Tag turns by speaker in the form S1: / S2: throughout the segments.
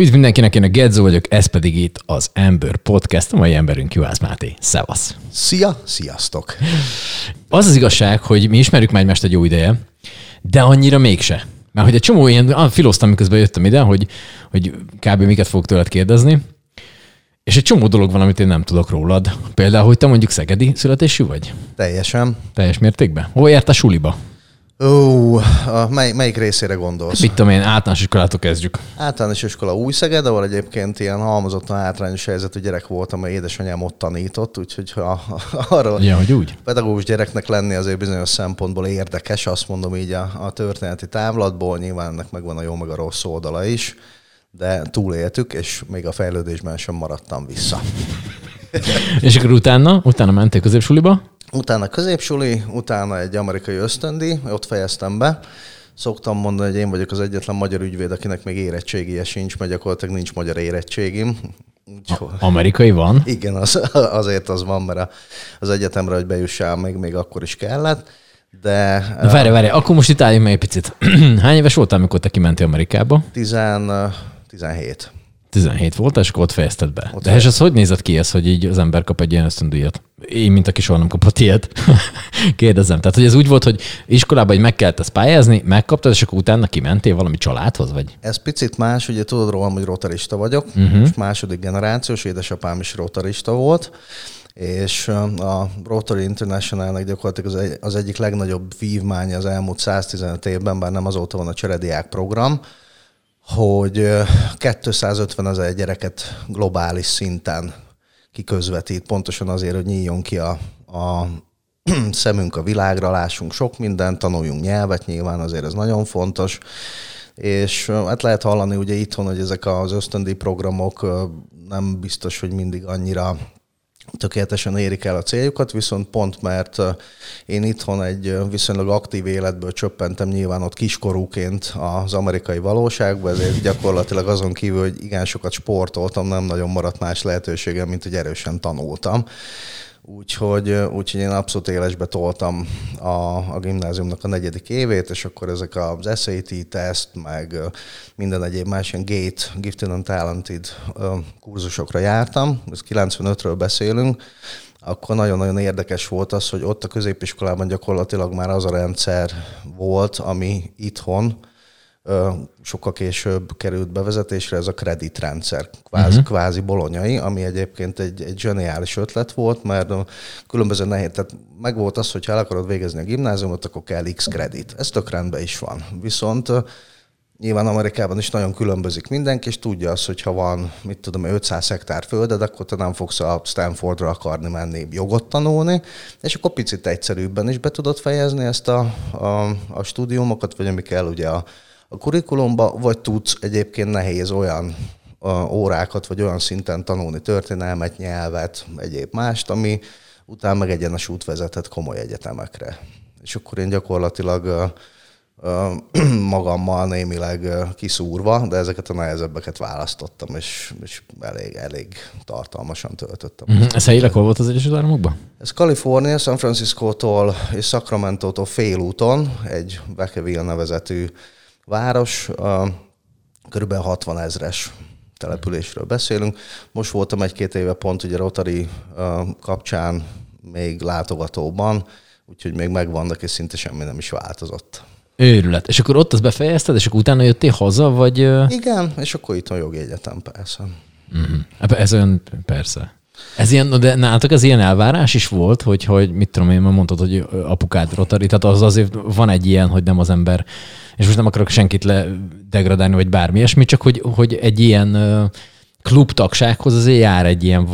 S1: Üdv mindenkinek, én a Gedzo vagyok, ez pedig itt az Ember Podcast, a mai emberünk Juhász Máté. Szevasz!
S2: Szia, sziasztok!
S1: Az az igazság, hogy mi ismerjük már egymást egy jó ideje, de annyira mégse. Mert hogy egy csomó ilyen, filoztam, miközben jöttem ide, hogy, hogy kb. miket fogok tőled kérdezni, és egy csomó dolog van, amit én nem tudok rólad. Például, hogy te mondjuk szegedi születésű vagy?
S2: Teljesen.
S1: Teljes mértékben? Hol járt a suliba?
S2: Ó, a mely, melyik részére gondolsz?
S1: Mit tudom én, általános iskolától kezdjük.
S2: Általános iskola új Szeged, ahol egyébként ilyen halmozottan hátrányos helyzetű gyerek voltam, mert édesanyám ott tanított, úgyhogy ha, arról
S1: ja, hogy úgy.
S2: pedagógus gyereknek lenni azért bizonyos szempontból érdekes, azt mondom így a, a történeti távlatból, nyilván ennek megvan a jó meg a rossz oldala is, de túléltük, és még a fejlődésben sem maradtam vissza.
S1: és akkor utána, utána mentél középsuliba?
S2: Utána középsuli, utána egy amerikai ösztöndi, ott fejeztem be. Szoktam mondani, hogy én vagyok az egyetlen magyar ügyvéd, akinek még érettségie sincs, mert gyakorlatilag nincs magyar érettségim.
S1: Úgyhogy... Amerikai van?
S2: Igen, az, azért az van, mert az egyetemre, hogy bejussál, még, még akkor is kellett. De...
S1: Na, várj, várj, akkor most itt álljunk meg egy picit. Hány éves voltál, amikor te kimentél Amerikába?
S2: 10, 17.
S1: 17 volt, és akkor ott fejezted be. Ott De és ez hogy nézett ki ez, hogy így az ember kap egy ilyen ösztöndíjat? Én, mint aki soha nem kapott ilyet, kérdezem. Tehát, hogy ez úgy volt, hogy iskolában hogy meg kellett ezt pályázni, megkaptad, és akkor utána kimentél valami családhoz, vagy?
S2: Ez picit más, ugye tudod rólam, hogy rotarista vagyok, uh-huh. most második generációs, édesapám is rotarista volt, és a Rotary International-nek gyakorlatilag az, egy, az egyik legnagyobb vívmánya az elmúlt 115 évben, bár nem azóta van a cserediák program, hogy 250 ezer gyereket globális szinten kiközvetít, pontosan azért, hogy nyíljon ki a, a szemünk a világra, lássunk sok mindent, tanuljunk nyelvet, nyilván azért ez nagyon fontos, és hát lehet hallani ugye itthon, hogy ezek az ösztöndi programok nem biztos, hogy mindig annyira tökéletesen érik el a céljukat, viszont pont mert én itthon egy viszonylag aktív életből csöppentem nyilván ott kiskorúként az amerikai valóságba, ezért gyakorlatilag azon kívül, hogy igen sokat sportoltam, nem nagyon maradt más lehetőségem, mint hogy erősen tanultam. Úgyhogy, úgyhogy én abszolút élesbe toltam a, a gimnáziumnak a negyedik évét, és akkor ezek az SAT teszt, meg minden egyéb más ilyen GATE, Gifted and Talented kurzusokra jártam, ez 95-ről beszélünk, akkor nagyon-nagyon érdekes volt az, hogy ott a középiskolában gyakorlatilag már az a rendszer volt, ami itthon sokkal később került bevezetésre, ez a kreditrendszer, kvázi, uh-huh. kvázi bolonyai, ami egyébként egy, egy zseniális ötlet volt, mert különböző nehéz, tehát meg volt az, hogy ha el akarod végezni a gimnáziumot, akkor kell X kredit. Ez tök rendben is van. Viszont Nyilván Amerikában is nagyon különbözik mindenki, és tudja azt, hogy ha van, mit tudom, 500 hektár földed, akkor te nem fogsz a Stanfordra akarni menni jogot tanulni, és akkor picit egyszerűbben is be tudod fejezni ezt a, a, a stúdiumokat, vagy ami kell ugye a, a kurikulumba, vagy tudsz egyébként nehéz olyan órákat, vagy olyan szinten tanulni történelmet, nyelvet, egyéb mást, ami utána meg egyenes út vezethet komoly egyetemekre. És akkor én gyakorlatilag magammal némileg kiszúrva, de ezeket a nehezebbeket választottam, és, és elég, elég tartalmasan töltöttem.
S1: Uh-huh. Ez helyileg hol volt az Egyesült Államokban?
S2: Ez Kalifornia, San Francisco-tól és Sacramento-tól félúton, egy Vacaville nevezetű város, kb. 60 ezres településről beszélünk. Most voltam egy-két éve pont ugye Rotary kapcsán még látogatóban, úgyhogy még megvannak, és szinte semmi nem is változott.
S1: Őrület. És akkor ott azt befejezted, és akkor utána jöttél haza, vagy...
S2: Igen, és akkor itt a jogi egyetem, persze.
S1: Uh-huh. Ez olyan, persze. Ez ilyen, de nálatok ez ilyen elvárás is volt, hogy, hogy mit tudom én, mondtad, hogy apukád rotari, tehát az azért van egy ilyen, hogy nem az ember, és most nem akarok senkit le degradálni, vagy bármi ilyesmi, csak hogy, hogy egy ilyen klubtagsághoz azért jár egy ilyen,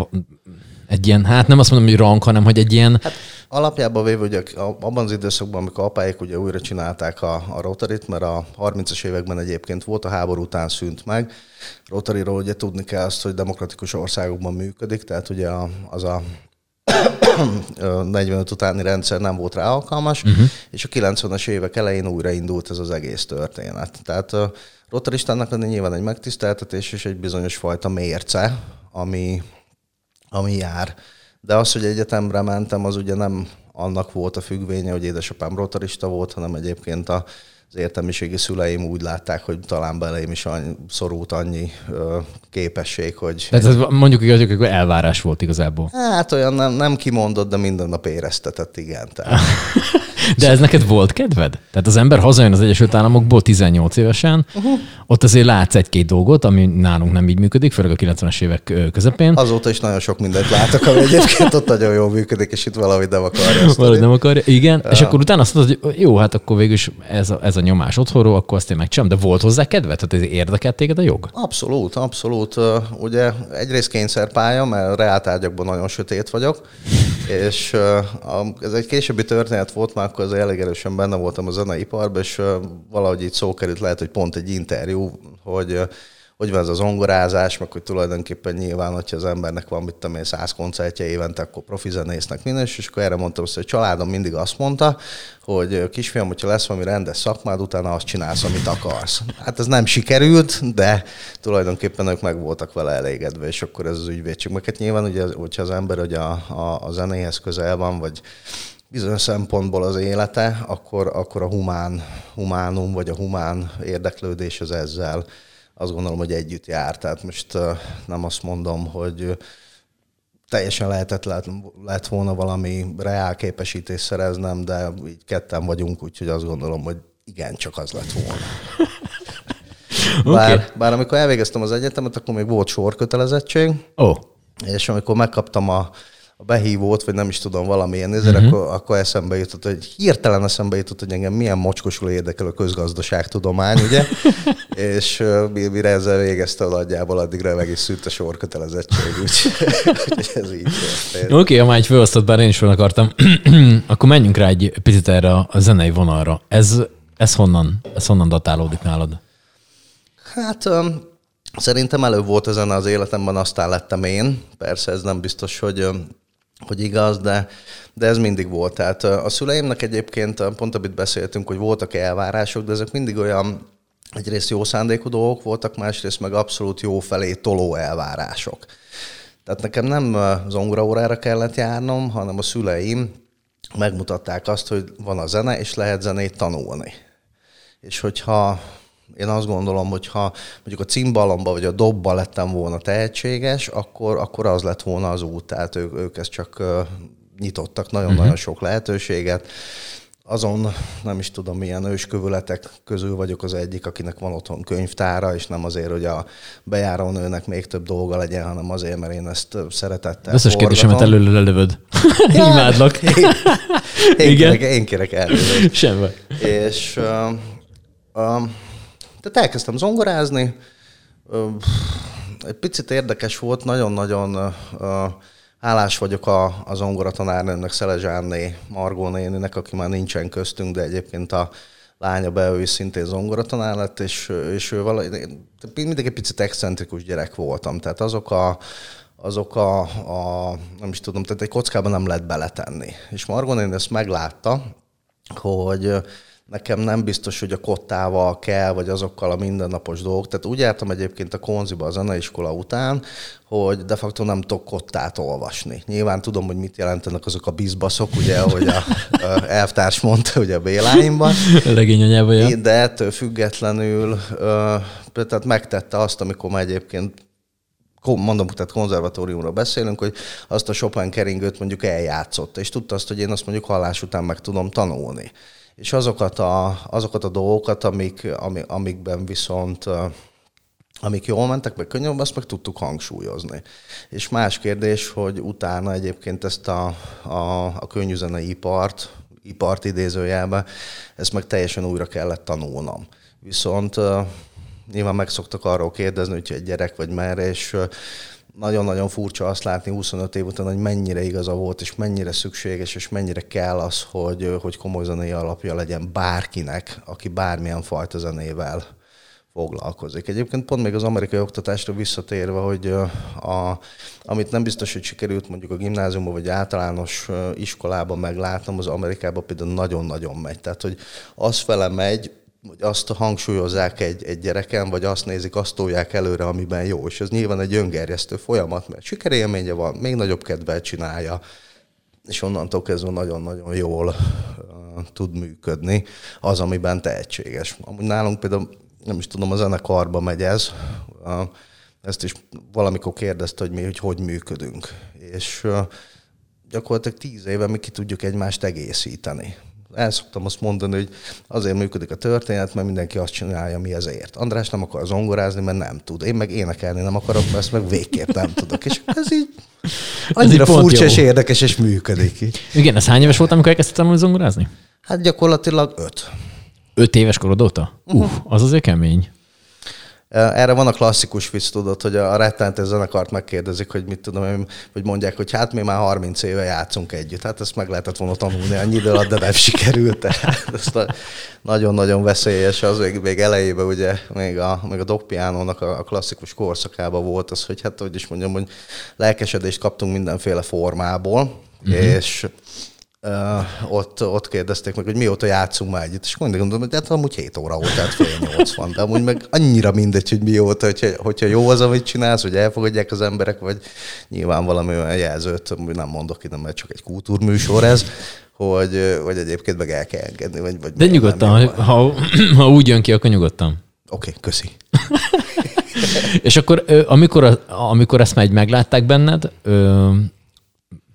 S1: egy ilyen, hát nem azt mondom, hogy rank, hanem hogy egy ilyen... Hát
S2: alapjában véve, ugye abban az időszakban, amikor apáik ugye újra csinálták a, a Rotarit, mert a 30-as években egyébként volt, a háború után szűnt meg. Rotariról ugye tudni kell azt, hogy demokratikus országokban működik, tehát ugye az a 45 utáni rendszer nem volt rá alkalmas, uh-huh. és a 90-es évek elején újraindult ez az egész történet. Tehát a rotaristának lenni nyilván egy megtiszteltetés és egy bizonyos fajta mérce, ami, ami jár. De az, hogy egyetemre mentem, az ugye nem annak volt a függvénye, hogy édesapám rotarista volt, hanem egyébként a az értelmiségi szüleim úgy látták, hogy talán belém is annyi, szorult annyi ö, képesség, hogy...
S1: Tehát ez mondjuk hogy hogy elvárás volt igazából.
S2: Hát olyan nem, nem kimondott, de minden nap éreztetett, igen. Tehát.
S1: De ez neked volt kedved? Tehát az ember hazajön az Egyesült Államokból 18 évesen, uh-huh. ott azért látsz egy-két dolgot, ami nálunk nem így működik, főleg a 90-es évek közepén.
S2: Azóta is nagyon sok mindent látok, ami egyébként ott nagyon jól működik, és itt valahogy nem akarja.
S1: Valahogy nem akarja, igen. Ja. És akkor utána azt mondod, hogy jó, hát akkor végül is ez a, ez a nyomás otthonról, akkor azt én megcsinálom. De volt hozzá kedved? Tehát ez érdekelt téged a jog?
S2: Abszolút, abszolút. Ugye egyrészt kényszerpálya, mert reáltárgyakban nagyon sötét vagyok, és ez egy későbbi történet volt, már akkor az elég erősen benne voltam a zeneiparban, és valahogy így szó került, lehet, hogy pont egy interjú, hogy hogy van ez az zongorázás, meg hogy tulajdonképpen nyilván, hogyha az embernek van, mit tudom én, száz koncertje évente, akkor profi zenésznek minden, és akkor erre mondtam hogy a családom mindig azt mondta, hogy kisfiam, hogyha lesz valami rendes szakmád, utána azt csinálsz, amit akarsz. Hát ez nem sikerült, de tulajdonképpen ők meg voltak vele elégedve, és akkor ez az ügyvédség. Meg hát nyilván, ugye, hogyha az ember hogy a, a, a zenéhez közel van, vagy bizonyos szempontból az élete, akkor, akkor a humán, humánum, vagy a humán érdeklődés az ezzel azt gondolom, hogy együtt jár. Tehát most nem azt mondom, hogy teljesen lehetett lett, volna valami reál képesítés szereznem, de így ketten vagyunk, úgyhogy azt gondolom, hogy igen, csak az lett volna. Bár, okay. bár amikor elvégeztem az egyetemet, akkor még volt sorkötelezettség.
S1: Oh.
S2: És amikor megkaptam a a behívót, vagy nem is tudom, valamilyen nézőre, uh-huh. Mhm. akkor, akkor eszembe jutott, hogy hirtelen eszembe jutott, hogy engem milyen mocskosul érdekel a közgazdaságtudomány, ugye? és uh, mire ezzel végezte a nagyjából, addigra meg is szűrt a sorkötelezettség, úgyhogy ez így
S1: Oké, okay, ha már egy felosztott, bár én is fel akartam, akkor menjünk rá egy picit erre a zenei vonalra. Ez, ez honnan, ez honnan datálódik nálad?
S2: Hát um, Szerintem előbb volt ezen az életemben, aztán lettem én. Persze ez nem biztos, hogy hogy igaz, de, de ez mindig volt. Tehát a szüleimnek egyébként, pont amit beszéltünk, hogy voltak elvárások, de ezek mindig olyan egyrészt jó szándékú dolgok voltak, másrészt meg abszolút jó felé toló elvárások. Tehát nekem nem zongoraórára kellett járnom, hanem a szüleim megmutatták azt, hogy van a zene, és lehet zenét tanulni. És hogyha én azt gondolom, hogy ha mondjuk a cimbalomba vagy a dobba lettem volna tehetséges, akkor, akkor az lett volna az út. Tehát ők, ők ezt csak nyitottak nagyon-nagyon uh-huh. sok lehetőséget. Azon nem is tudom, milyen őskövületek közül vagyok az egyik, akinek van otthon könyvtára, és nem azért, hogy a bejáró nőnek még több dolga legyen, hanem azért, mert én ezt szeretettel
S1: Összes kérdésemet előle lelövöd. Imádlak.
S2: Én, én, Igen? Kérek, én kérek előle.
S1: Semmi.
S2: És uh, uh, tehát elkezdtem zongorázni, egy picit érdekes volt, nagyon-nagyon hálás vagyok a, a zongora tanárnőnek, Szelezsánné Margó néninek, aki már nincsen köztünk, de egyébként a lánya be, ő szintén zongoratanár lett, és, és ő valahogy, mindig egy picit excentrikus gyerek voltam, tehát azok a, azok a, a, nem is tudom, tehát egy kockában nem lehet beletenni. És Margó néni ezt meglátta, hogy nekem nem biztos, hogy a kottával kell, vagy azokkal a mindennapos dolgok. Tehát úgy jártam egyébként a konziba a zeneiskola után, hogy de facto nem tudok kottát olvasni. Nyilván tudom, hogy mit jelentenek azok a bizbaszok, ugye, ahogy a, a elvtárs mondta, ugye a Béláimban.
S1: Legény
S2: De ettől függetlenül tehát megtette azt, amikor már egyébként mondom, tehát konzervatóriumra beszélünk, hogy azt a Chopin keringőt mondjuk eljátszott, és tudta azt, hogy én azt mondjuk hallás után meg tudom tanulni és azokat a, azokat a dolgokat, amik, amik, amikben viszont amik jól mentek, meg könnyebb, azt meg tudtuk hangsúlyozni. És más kérdés, hogy utána egyébként ezt a, a, a könnyűzenei ipart, ipart idézőjelben, ezt meg teljesen újra kellett tanulnom. Viszont nyilván meg szoktak arról kérdezni, hogy egy gyerek vagy merre, és nagyon-nagyon furcsa azt látni 25 év után, hogy mennyire igaza volt, és mennyire szükséges, és mennyire kell az, hogy, hogy komoly zenei alapja legyen bárkinek, aki bármilyen fajta zenével foglalkozik. Egyébként pont még az amerikai oktatásra visszatérve, hogy a, amit nem biztos, hogy sikerült mondjuk a gimnáziumban vagy általános iskolában meglátnom, az Amerikában például nagyon-nagyon megy. Tehát, hogy az fele megy, hogy azt hangsúlyozzák egy, egy gyereken, vagy azt nézik, azt tolják előre, amiben jó. És ez nyilván egy öngerjesztő folyamat, mert sikerélménye van, még nagyobb kedvel csinálja, és onnantól kezdve nagyon-nagyon jól tud működni, az, amiben tehetséges. Amúgy nálunk például, nem is tudom, a zenekarba megy ez, ezt is valamikor kérdezte, hogy mi, hogy hogy működünk. És gyakorlatilag tíz éve mi ki tudjuk egymást egészíteni el szoktam azt mondani, hogy azért működik a történet, mert mindenki azt csinálja, mi ezért. András nem akar zongorázni, mert nem tud. Én meg énekelni nem akarok, mert ezt meg végképp nem tudok. És ez így annyira ez furcsa és érdekes, és működik. Így.
S1: Igen, ez hány éves volt, amikor elkezdtem tanulni zongorázni?
S2: Hát gyakorlatilag öt.
S1: Öt éves korod óta? Uh, uh az azért kemény.
S2: Erre van a klasszikus vicc, tudod, hogy a rettenetes zenekart megkérdezik, hogy mit tudom, hogy mondják, hogy hát mi már 30 éve játszunk együtt. Hát ezt meg lehetett volna tanulni annyi idő alatt, de nem sikerült. Tehát ez nagyon-nagyon veszélyes. Az még, még elejében ugye még a, még a dogpiánónak a, a klasszikus korszakában volt az, hogy hát hogy is mondjam, hogy lelkesedést kaptunk mindenféle formából, uh-huh. és Uh, ott, ott kérdezték meg, hogy mióta játszunk már együtt, és mindig gondolom, hogy hát amúgy 7 óra volt, tehát fél nyolc van, de amúgy meg annyira mindegy, hogy mióta, hogyha, hogyha jó az, amit csinálsz, hogy elfogadják az emberek, vagy nyilván valami olyan jelzőt, nem mondok ide, mert csak egy kultúrműsor ez, hogy, hogy egyébként meg el kell engedni. Vagy, vagy
S1: de nyugodtan, ha, ha úgy jön ki, akkor nyugodtan.
S2: Oké, okay, köszi.
S1: és akkor, amikor, amikor ezt megy meglátták benned,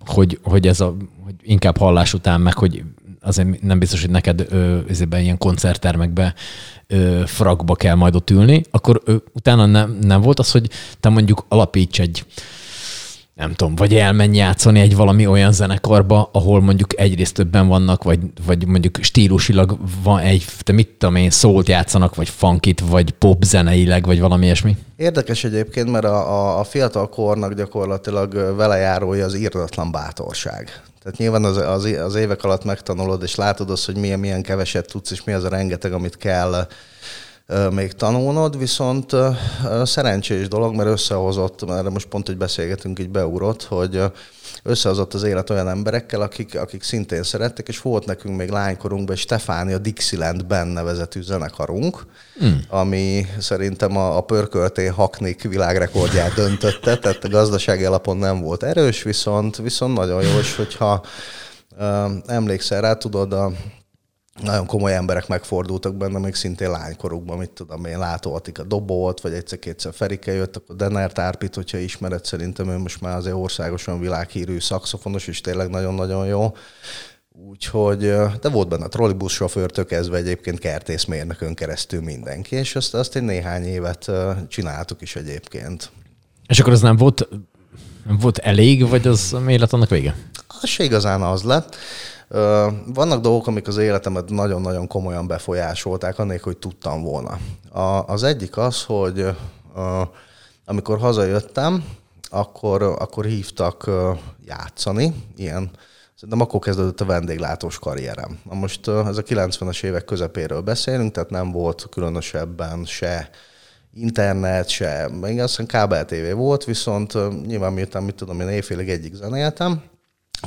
S1: hogy, hogy ez a inkább hallás után, meg hogy azért nem biztos, hogy neked ö, ilyen koncerttermekbe ö, frakba kell majd ott ülni, akkor ö, utána nem, nem volt az, hogy te mondjuk alapíts egy nem tudom, vagy elmenj játszani egy valami olyan zenekarba, ahol mondjuk egyrészt többen vannak, vagy, vagy mondjuk stílusilag van egy, te mit tudom én, szólt játszanak, vagy funkit, vagy pop zeneileg, vagy valami ilyesmi?
S2: Érdekes egyébként, mert a, a, fiatal kornak gyakorlatilag velejárója az írdatlan bátorság. Tehát nyilván az, az, az évek alatt megtanulod, és látod azt, hogy milyen, milyen keveset tudsz, és mi az a rengeteg, amit kell még tanulnod, viszont szerencsés dolog, mert összehozott, mert most pont, hogy beszélgetünk, így beugrott, hogy összehozott az élet olyan emberekkel, akik, akik szintén szerettek, és volt nekünk még lánykorunkban egy Stefánia Dixieland benne nevezetű zenekarunk, hmm. ami szerintem a, a pörkölté haknik világrekordját döntötte, tehát a gazdasági alapon nem volt erős, viszont, viszont nagyon jó, és hogyha emlékszel rá, tudod, a nagyon komoly emberek megfordultak benne, még szintén lánykorukban, mit tudom én, látogatik a dobót, vagy egyszer-kétszer Ferike jött, akkor Denner Tárpit, hogyha ismered, szerintem ő most már azért országosan világhírű szakszofonos, és tényleg nagyon-nagyon jó. Úgyhogy, de volt benne a trollibusz sofőrtől kezdve egyébként kertészmérnökön keresztül mindenki, és azt, azt egy néhány évet csináltuk is egyébként.
S1: És akkor az nem volt, nem volt elég, vagy az élet annak vége?
S2: Az se igazán az lett. Vannak dolgok, amik az életemet nagyon-nagyon komolyan befolyásolták, annélkül, hogy tudtam volna. Az egyik az, hogy amikor hazajöttem, akkor, akkor hívtak játszani, ilyen Szerintem akkor kezdődött a vendéglátós karrierem. Na most ez a 90-es évek közepéről beszélünk, tehát nem volt különösebben se internet, se, még azt hiszem kábel TV volt, viszont nyilván miután, mit tudom, én éjfélig egyik zenéltem,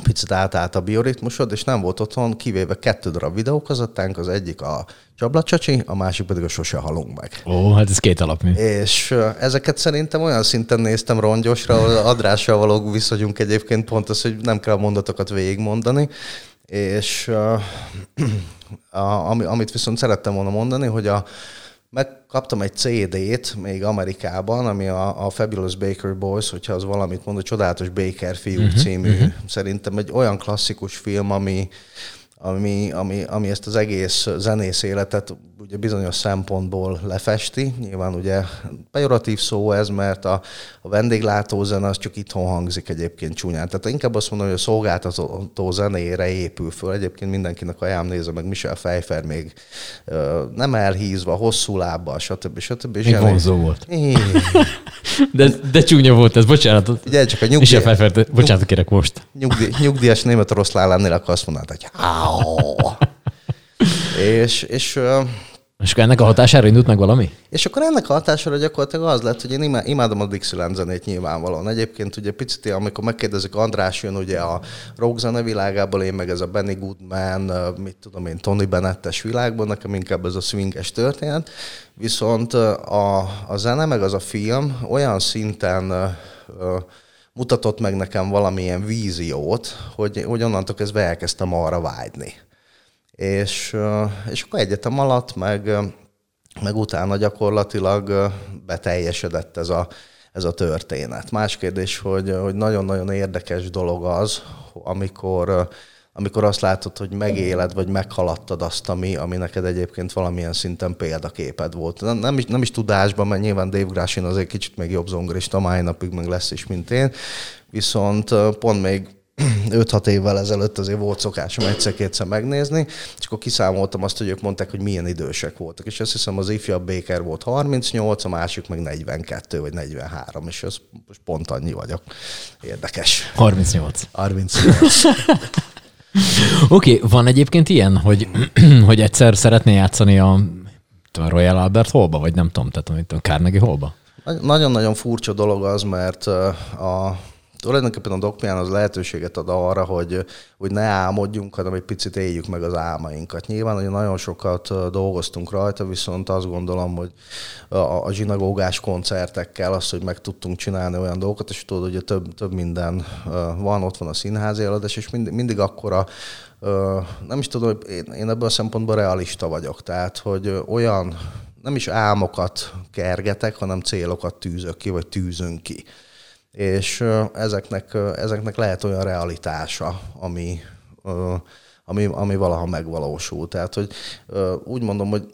S2: picit átállt a bioritmusod, és nem volt otthon, kivéve kettő darab videókazattánk, az egyik a Csablacsacsi, a másik pedig a Sose halunk meg.
S1: Ó, hát ez két alapmű.
S2: És ezeket szerintem olyan szinten néztem rongyosra, ahol adrással való viszonyunk egyébként pont az, hogy nem kell a mondatokat végigmondani, és uh, a, amit viszont szerettem volna mondani, hogy a, megkaptam egy CD-t még Amerikában, ami a, a Fabulous Baker Boys, hogyha az valamit mond, a Csodálatos Baker fiúk uh-huh, című, uh-huh. szerintem egy olyan klasszikus film, ami, ami, ami, ami ezt az egész zenész életet ugye bizonyos szempontból lefesti. Nyilván ugye pejoratív szó ez, mert a, a vendéglátó zene az csak itthon hangzik egyébként csúnyán. Tehát inkább azt mondom, hogy a szolgáltató zenére épül föl. Egyébként mindenkinek ajánlom nézze meg Michel Pfeiffer még nem elhízva, hosszú lábbal, stb. stb.
S1: Még vonzó volt. De, de csúnya volt ez, bocsánat.
S2: Ugye, csak a nyugdíj...
S1: Michel Pfeiffer, bocsánat kérek most.
S2: Nyugdíj, nyugdíjas német oroszlán akkor azt mondanád, hogy és, és
S1: és akkor ennek a hatására indult meg valami?
S2: És akkor ennek a hatására gyakorlatilag az lett, hogy én imádom a Dixieland zenét nyilvánvalóan. Egyébként ugye picit, amikor megkérdezik, András jön ugye a rock zene világából, én meg ez a Benny Goodman, mit tudom én, Tony Bennettes világban, nekem inkább ez a swinges történet. Viszont a, a zene meg az a film olyan szinten mutatott meg nekem valamilyen víziót, hogy, hogy onnantól kezdve elkezdtem arra vágyni. És, és akkor egyetem alatt, meg, meg utána gyakorlatilag beteljesedett ez a, ez a történet. Más kérdés, hogy, hogy nagyon-nagyon érdekes dolog az, amikor amikor azt látod, hogy megéled, vagy meghaladtad azt, ami, ami neked egyébként valamilyen szinten példaképed volt. Nem, is, nem is tudásban, mert nyilván Dave Grashin az egy kicsit még jobb zongorista, mai napig meg lesz is, mint én. Viszont pont még 5-6 évvel ezelőtt azért volt szokásom egyszer-kétszer megnézni, és akkor kiszámoltam azt, hogy ők mondták, hogy milyen idősek voltak. És azt hiszem az ifjabb Baker volt 38, a másik meg 42 vagy 43, és az most pont annyi vagyok. Érdekes.
S1: 38.
S2: 38.
S1: Oké, okay, van egyébként ilyen, hogy, hogy egyszer szeretné játszani a, a Royal Albert Hallba, vagy nem tudom, tehát a Carnegie Hallba?
S2: Nagyon-nagyon furcsa dolog az, mert a tulajdonképpen a dokmián az lehetőséget ad arra, hogy, hogy ne álmodjunk, hanem egy picit éljük meg az álmainkat. Nyilván, hogy nagyon sokat dolgoztunk rajta, viszont azt gondolom, hogy a, a zsinagógás koncertekkel az, hogy meg tudtunk csinálni olyan dolgokat, és tudod, hogy több, több minden van, ott van a színházi eladás, és mindig, mindig akkora nem is tudom, hogy én, én ebből a szempontból realista vagyok. Tehát, hogy olyan nem is álmokat kergetek, hanem célokat tűzök ki, vagy tűzünk ki és ezeknek, ezeknek lehet olyan realitása, ami, ami, ami valaha megvalósul. Tehát, hogy úgy mondom, hogy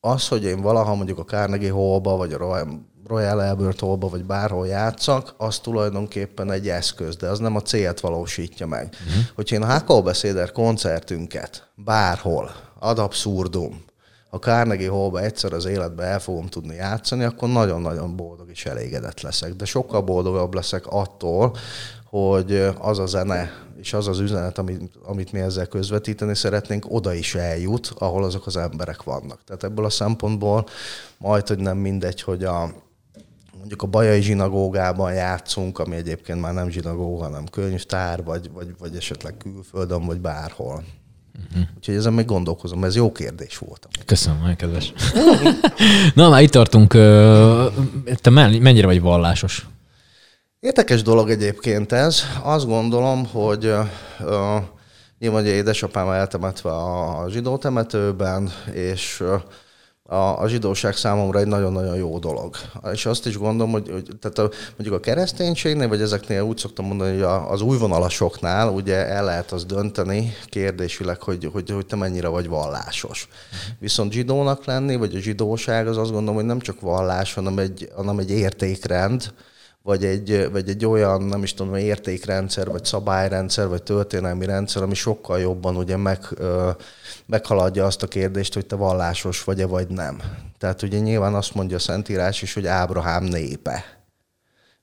S2: az, hogy én valaha mondjuk a Carnegie Hallba, vagy a Royal Albert Hallba, vagy bárhol játszak, az tulajdonképpen egy eszköz, de az nem a célt valósítja meg. Uh-huh. Hogyha én a Hákó beszéder koncertünket bárhol, ad abszurdum, ha Carnegie Hallba egyszer az életben el fogom tudni játszani, akkor nagyon-nagyon boldog és elégedett leszek. De sokkal boldogabb leszek attól, hogy az a zene és az az üzenet, amit, amit mi ezzel közvetíteni szeretnénk, oda is eljut, ahol azok az emberek vannak. Tehát ebből a szempontból majd, hogy nem mindegy, hogy a, mondjuk a Bajai zsinagógában játszunk, ami egyébként már nem zsinagóga, hanem könyvtár, vagy, vagy, vagy esetleg külföldön, vagy bárhol. Uh-huh. Úgyhogy ezen még gondolkozom, ez jó kérdés volt.
S1: Köszönöm, nagyon kedves. Na, már itt tartunk. Te mennyire vagy vallásos?
S2: Érdekes dolog egyébként ez. Azt gondolom, hogy uh, nyilván ugye édesapám eltemetve a zsidó temetőben, és uh, a, a zsidóság számomra egy nagyon-nagyon jó dolog. És azt is gondolom, hogy, hogy tehát a, mondjuk a kereszténységnél, vagy ezeknél úgy szoktam mondani, hogy a, az újvonalasoknál ugye el lehet az dönteni kérdésileg, hogy, hogy, hogy te mennyire vagy vallásos. Viszont zsidónak lenni, vagy a zsidóság, az azt gondolom, hogy nem csak vallás, hanem egy, hanem egy értékrend, vagy egy, vagy egy olyan, nem is tudom, értékrendszer, vagy szabályrendszer, vagy történelmi rendszer, ami sokkal jobban ugye meg, meghaladja azt a kérdést, hogy te vallásos vagy-e, vagy nem. Tehát ugye nyilván azt mondja a Szentírás is, hogy Ábrahám népe.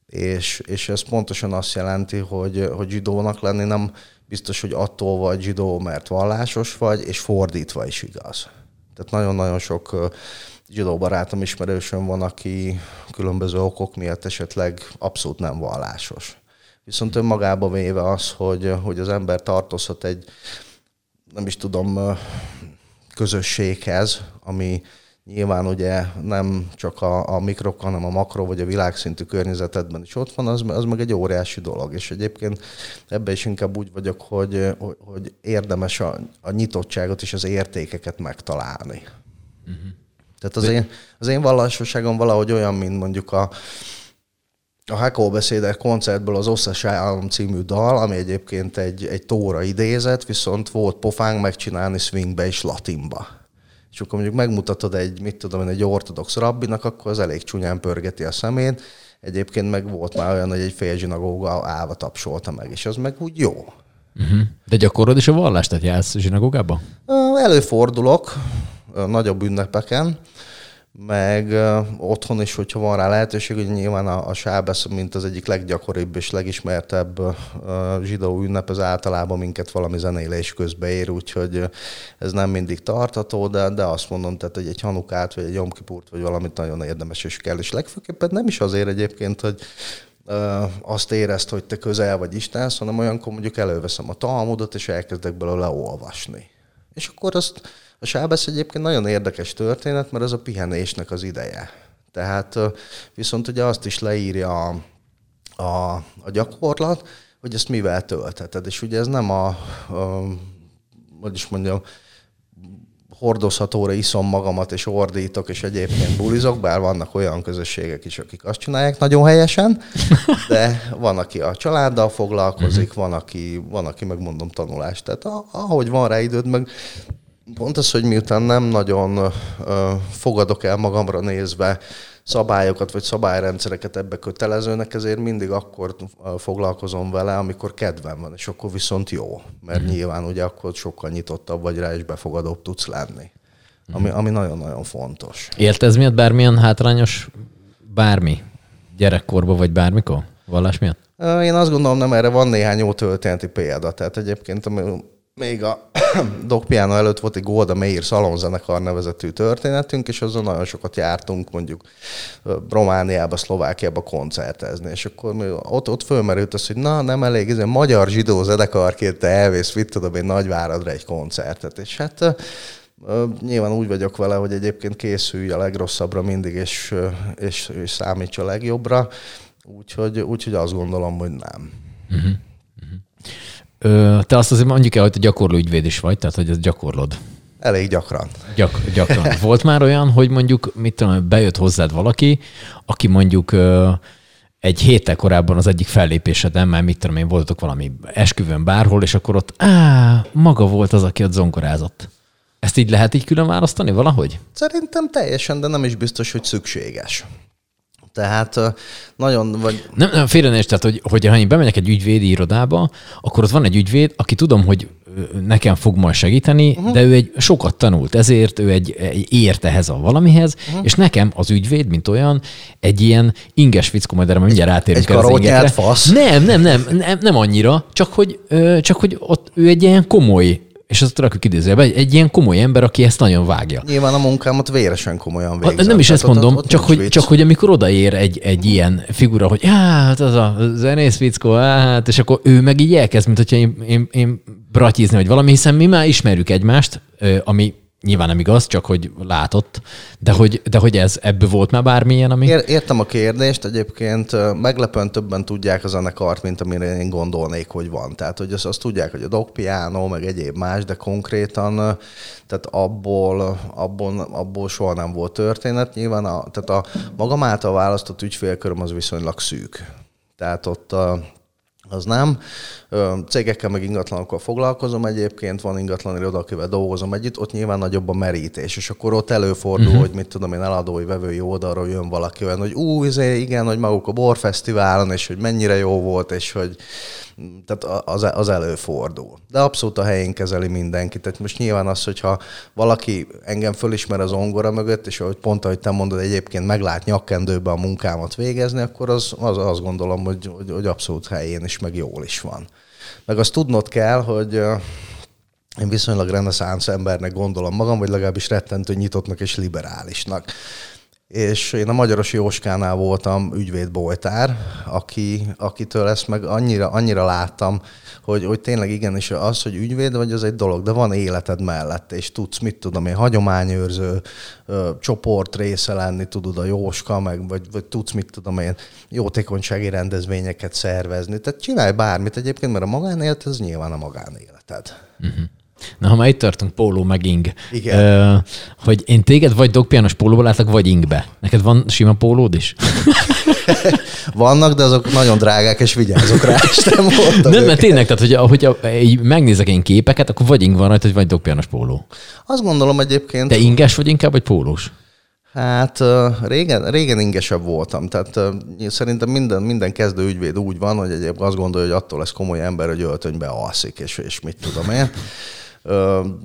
S2: És, és ez pontosan azt jelenti, hogy, hogy zsidónak lenni nem biztos, hogy attól vagy zsidó, mert vallásos vagy, és fordítva is igaz. Tehát nagyon-nagyon sok zsidó barátom, ismerősöm van, aki különböző okok miatt esetleg abszolút nem vallásos. Viszont önmagába véve az, hogy, hogy az ember tartozhat egy, nem is tudom, közösséghez, ami nyilván ugye nem csak a, a mikrok, hanem a makro vagy a világszintű környezetedben is ott van, az, az meg egy óriási dolog. És egyébként ebben is inkább úgy vagyok, hogy, hogy, hogy érdemes a, a nyitottságot és az értékeket megtalálni. Uh-huh. Tehát az, én, az én vallásosságom valahogy olyan, mint mondjuk a, a Hakó beszédek koncertből az Oszas Állam című dal, ami egyébként egy, egy tóra idézet, viszont volt pofánk megcsinálni swingbe és latinba. És akkor mondjuk megmutatod egy, mit tudom egy ortodox rabbinak, akkor az elég csúnyán pörgeti a szemét. Egyébként meg volt már olyan, hogy egy fél zsinagóga állva tapsolta meg, és az meg úgy jó.
S1: Uh-huh. De gyakorod is a vallást, tehát jársz zsinagógába?
S2: Előfordulok, nagyobb ünnepeken, meg otthon is, hogyha van rá lehetőség, hogy nyilván a, a sábesz, mint az egyik leggyakoribb és legismertebb zsidó ünnep, az általában minket valami zenélés közbe ér, úgyhogy ez nem mindig tartható, de, de azt mondom, tehát, hogy egy hanukát, vagy egy jomkipurt, vagy valamit nagyon érdemes és kell, és legfőképpen nem is azért egyébként, hogy azt érezt, hogy te közel vagy Istenhez, hanem olyankor mondjuk előveszem a Talmudot, és elkezdek belőle olvasni. És akkor azt a sábesz egyébként nagyon érdekes történet, mert ez a pihenésnek az ideje. Tehát viszont ugye azt is leírja a, a, a gyakorlat, hogy ezt mivel töltheted. És ugye ez nem a, a hogy is mondjam, hordozhatóra iszom magamat, és ordítok, és egyébként bulizok, bár vannak olyan közösségek is, akik azt csinálják nagyon helyesen, de van, aki a családdal foglalkozik, van, aki, van, aki meg mondom tanulást. Tehát ahogy van rá időd, meg pont az, hogy miután nem nagyon fogadok el magamra nézve szabályokat vagy szabályrendszereket ebbe kötelezőnek, ezért mindig akkor foglalkozom vele, amikor kedvem van, és akkor viszont jó, mert mm. nyilván ugye akkor sokkal nyitottabb vagy rá, és befogadóbb tudsz lenni. Ami, ami nagyon-nagyon fontos.
S1: Élt ez miatt bármilyen hátrányos bármi? Gyerekkorban vagy bármikor? Vallás miatt?
S2: Én azt gondolom, nem erre van néhány jó történeti példa. Tehát egyébként még a Doc Piano előtt volt egy Golda Meir szalonzenekar nevezetű történetünk, és azon nagyon sokat jártunk mondjuk Romániába, Szlovákiába koncertezni, és akkor ott, ott fölmerült az, hogy na, nem elég, ez egy magyar zsidó zenekarként te elvész, mit tudom én, Nagyváradra egy koncertet, és hát Nyilván úgy vagyok vele, hogy egyébként készülj a legrosszabbra mindig, és, és, és számíts a legjobbra, úgyhogy, úgyhogy azt gondolom, hogy nem. Uh-huh.
S1: Ö, te azt azért mondjuk el, hogy te gyakorló ügyvéd is vagy, tehát hogy ezt gyakorlod.
S2: Elég gyakran.
S1: Gyak, gyakran. Volt már olyan, hogy mondjuk, mit tudom, bejött hozzád valaki, aki mondjuk ö, egy héttel korábban az egyik fellépéseden, mert mit tudom én, voltatok valami esküvőn bárhol, és akkor ott, á, maga volt az, aki ott zongorázott. Ezt így lehet így külön választani valahogy?
S2: Szerintem teljesen, de nem is biztos, hogy szükséges. Tehát nagyon... Vagy...
S1: Nem, nem félre ne tehát hogy, hogy ha én bemegyek egy ügyvédi irodába, akkor ott van egy ügyvéd, aki tudom, hogy nekem fog majd segíteni, uh-huh. de ő egy sokat tanult, ezért ő egy, egy ért ehhez a valamihez, uh-huh. és nekem az ügyvéd, mint olyan, egy ilyen inges fickó, majd erre mindjárt rátérünk
S2: egy el az fasz.
S1: Nem, nem, nem, nem, nem annyira, csak hogy, csak hogy ott ő egy ilyen komoly és azt rakjuk idézőjelbe, egy, egy ilyen komoly ember, aki ezt nagyon vágja.
S2: Nyilván a munkámat véresen komolyan végzem.
S1: Nem is ezt mondom, ott, ott csak, hogy, csak hogy amikor odaér egy, egy ilyen figura, hogy hát az a zenész fickó, hát, és akkor ő meg így elkezd, mint hogyha én, én, én bratyízni, vagy valami, hiszen mi már ismerjük egymást, ami Nyilván nem igaz, csak hogy látott, de hogy, de hogy ez ebből volt már bármilyen, ami...
S2: Értem a kérdést, egyébként meglepően többen tudják a zenekart, mint amire én gondolnék, hogy van. Tehát, hogy azt, azt tudják, hogy a dog meg egyéb más, de konkrétan, tehát abból, abból, abból soha nem volt történet. Nyilván a, tehát a magam által választott ügyfélköröm az viszonylag szűk. Tehát ott a, az nem. Cégekkel meg ingatlanokkal foglalkozom egyébként, van ingatlan iroda, akivel dolgozom együtt, ott nyilván nagyobb a merítés, és akkor ott előfordul, uh-huh. hogy mit tudom én, eladói, vevői oldalról jön valaki olyan, hogy ú, izé, igen, hogy maguk a borfesztiválon, és hogy mennyire jó volt, és hogy tehát az, az előfordul. De abszolút a helyén kezeli mindenki. Tehát most nyilván az, hogyha valaki engem fölismer az ongora mögött, és ahogy pont ahogy te mondod, egyébként meglát nyakkendőbe a munkámat végezni, akkor az, az azt gondolom, hogy, hogy, hogy abszolút helyén is, meg jól is van. Meg azt tudnod kell, hogy én viszonylag reneszánsz embernek gondolom magam, vagy legalábbis rettentő nyitottnak és liberálisnak és én a Magyaros Jóskánál voltam ügyvédboltár, aki, akitől ezt meg annyira, annyira láttam, hogy, hogy tényleg igenis az, hogy ügyvéd vagy, az egy dolog, de van életed mellett, és tudsz, mit tudom én, hagyományőrző ö, csoport része lenni, tudod a Jóska, meg, vagy, vagy tudsz, mit tudom én, jótékonysági rendezvényeket szervezni. Tehát csinálj bármit egyébként, mert a magánélet, ez nyilván a magánéleted. Uh-huh.
S1: Na, ha már itt tartunk, póló meg ing. Igen. Ö, hogy én téged vagy dogpianos pólóba látlak, vagy ingbe. Neked van sima pólód is?
S2: Vannak, de azok nagyon drágák, és vigyázok rá, és nem mondtam
S1: Nem, mert tényleg, tehát hogyha, hogyha így megnézek én képeket, akkor vagy ing van rajta, vagy dogpianos póló.
S2: Azt gondolom egyébként.
S1: De inges vagy inkább, vagy pólós?
S2: Hát régen, régen ingesebb voltam, tehát szerintem minden, minden kezdő ügyvéd úgy van, hogy egyébként azt gondolja, hogy attól lesz komoly ember, hogy öltönybe alszik, és, és mit tudom én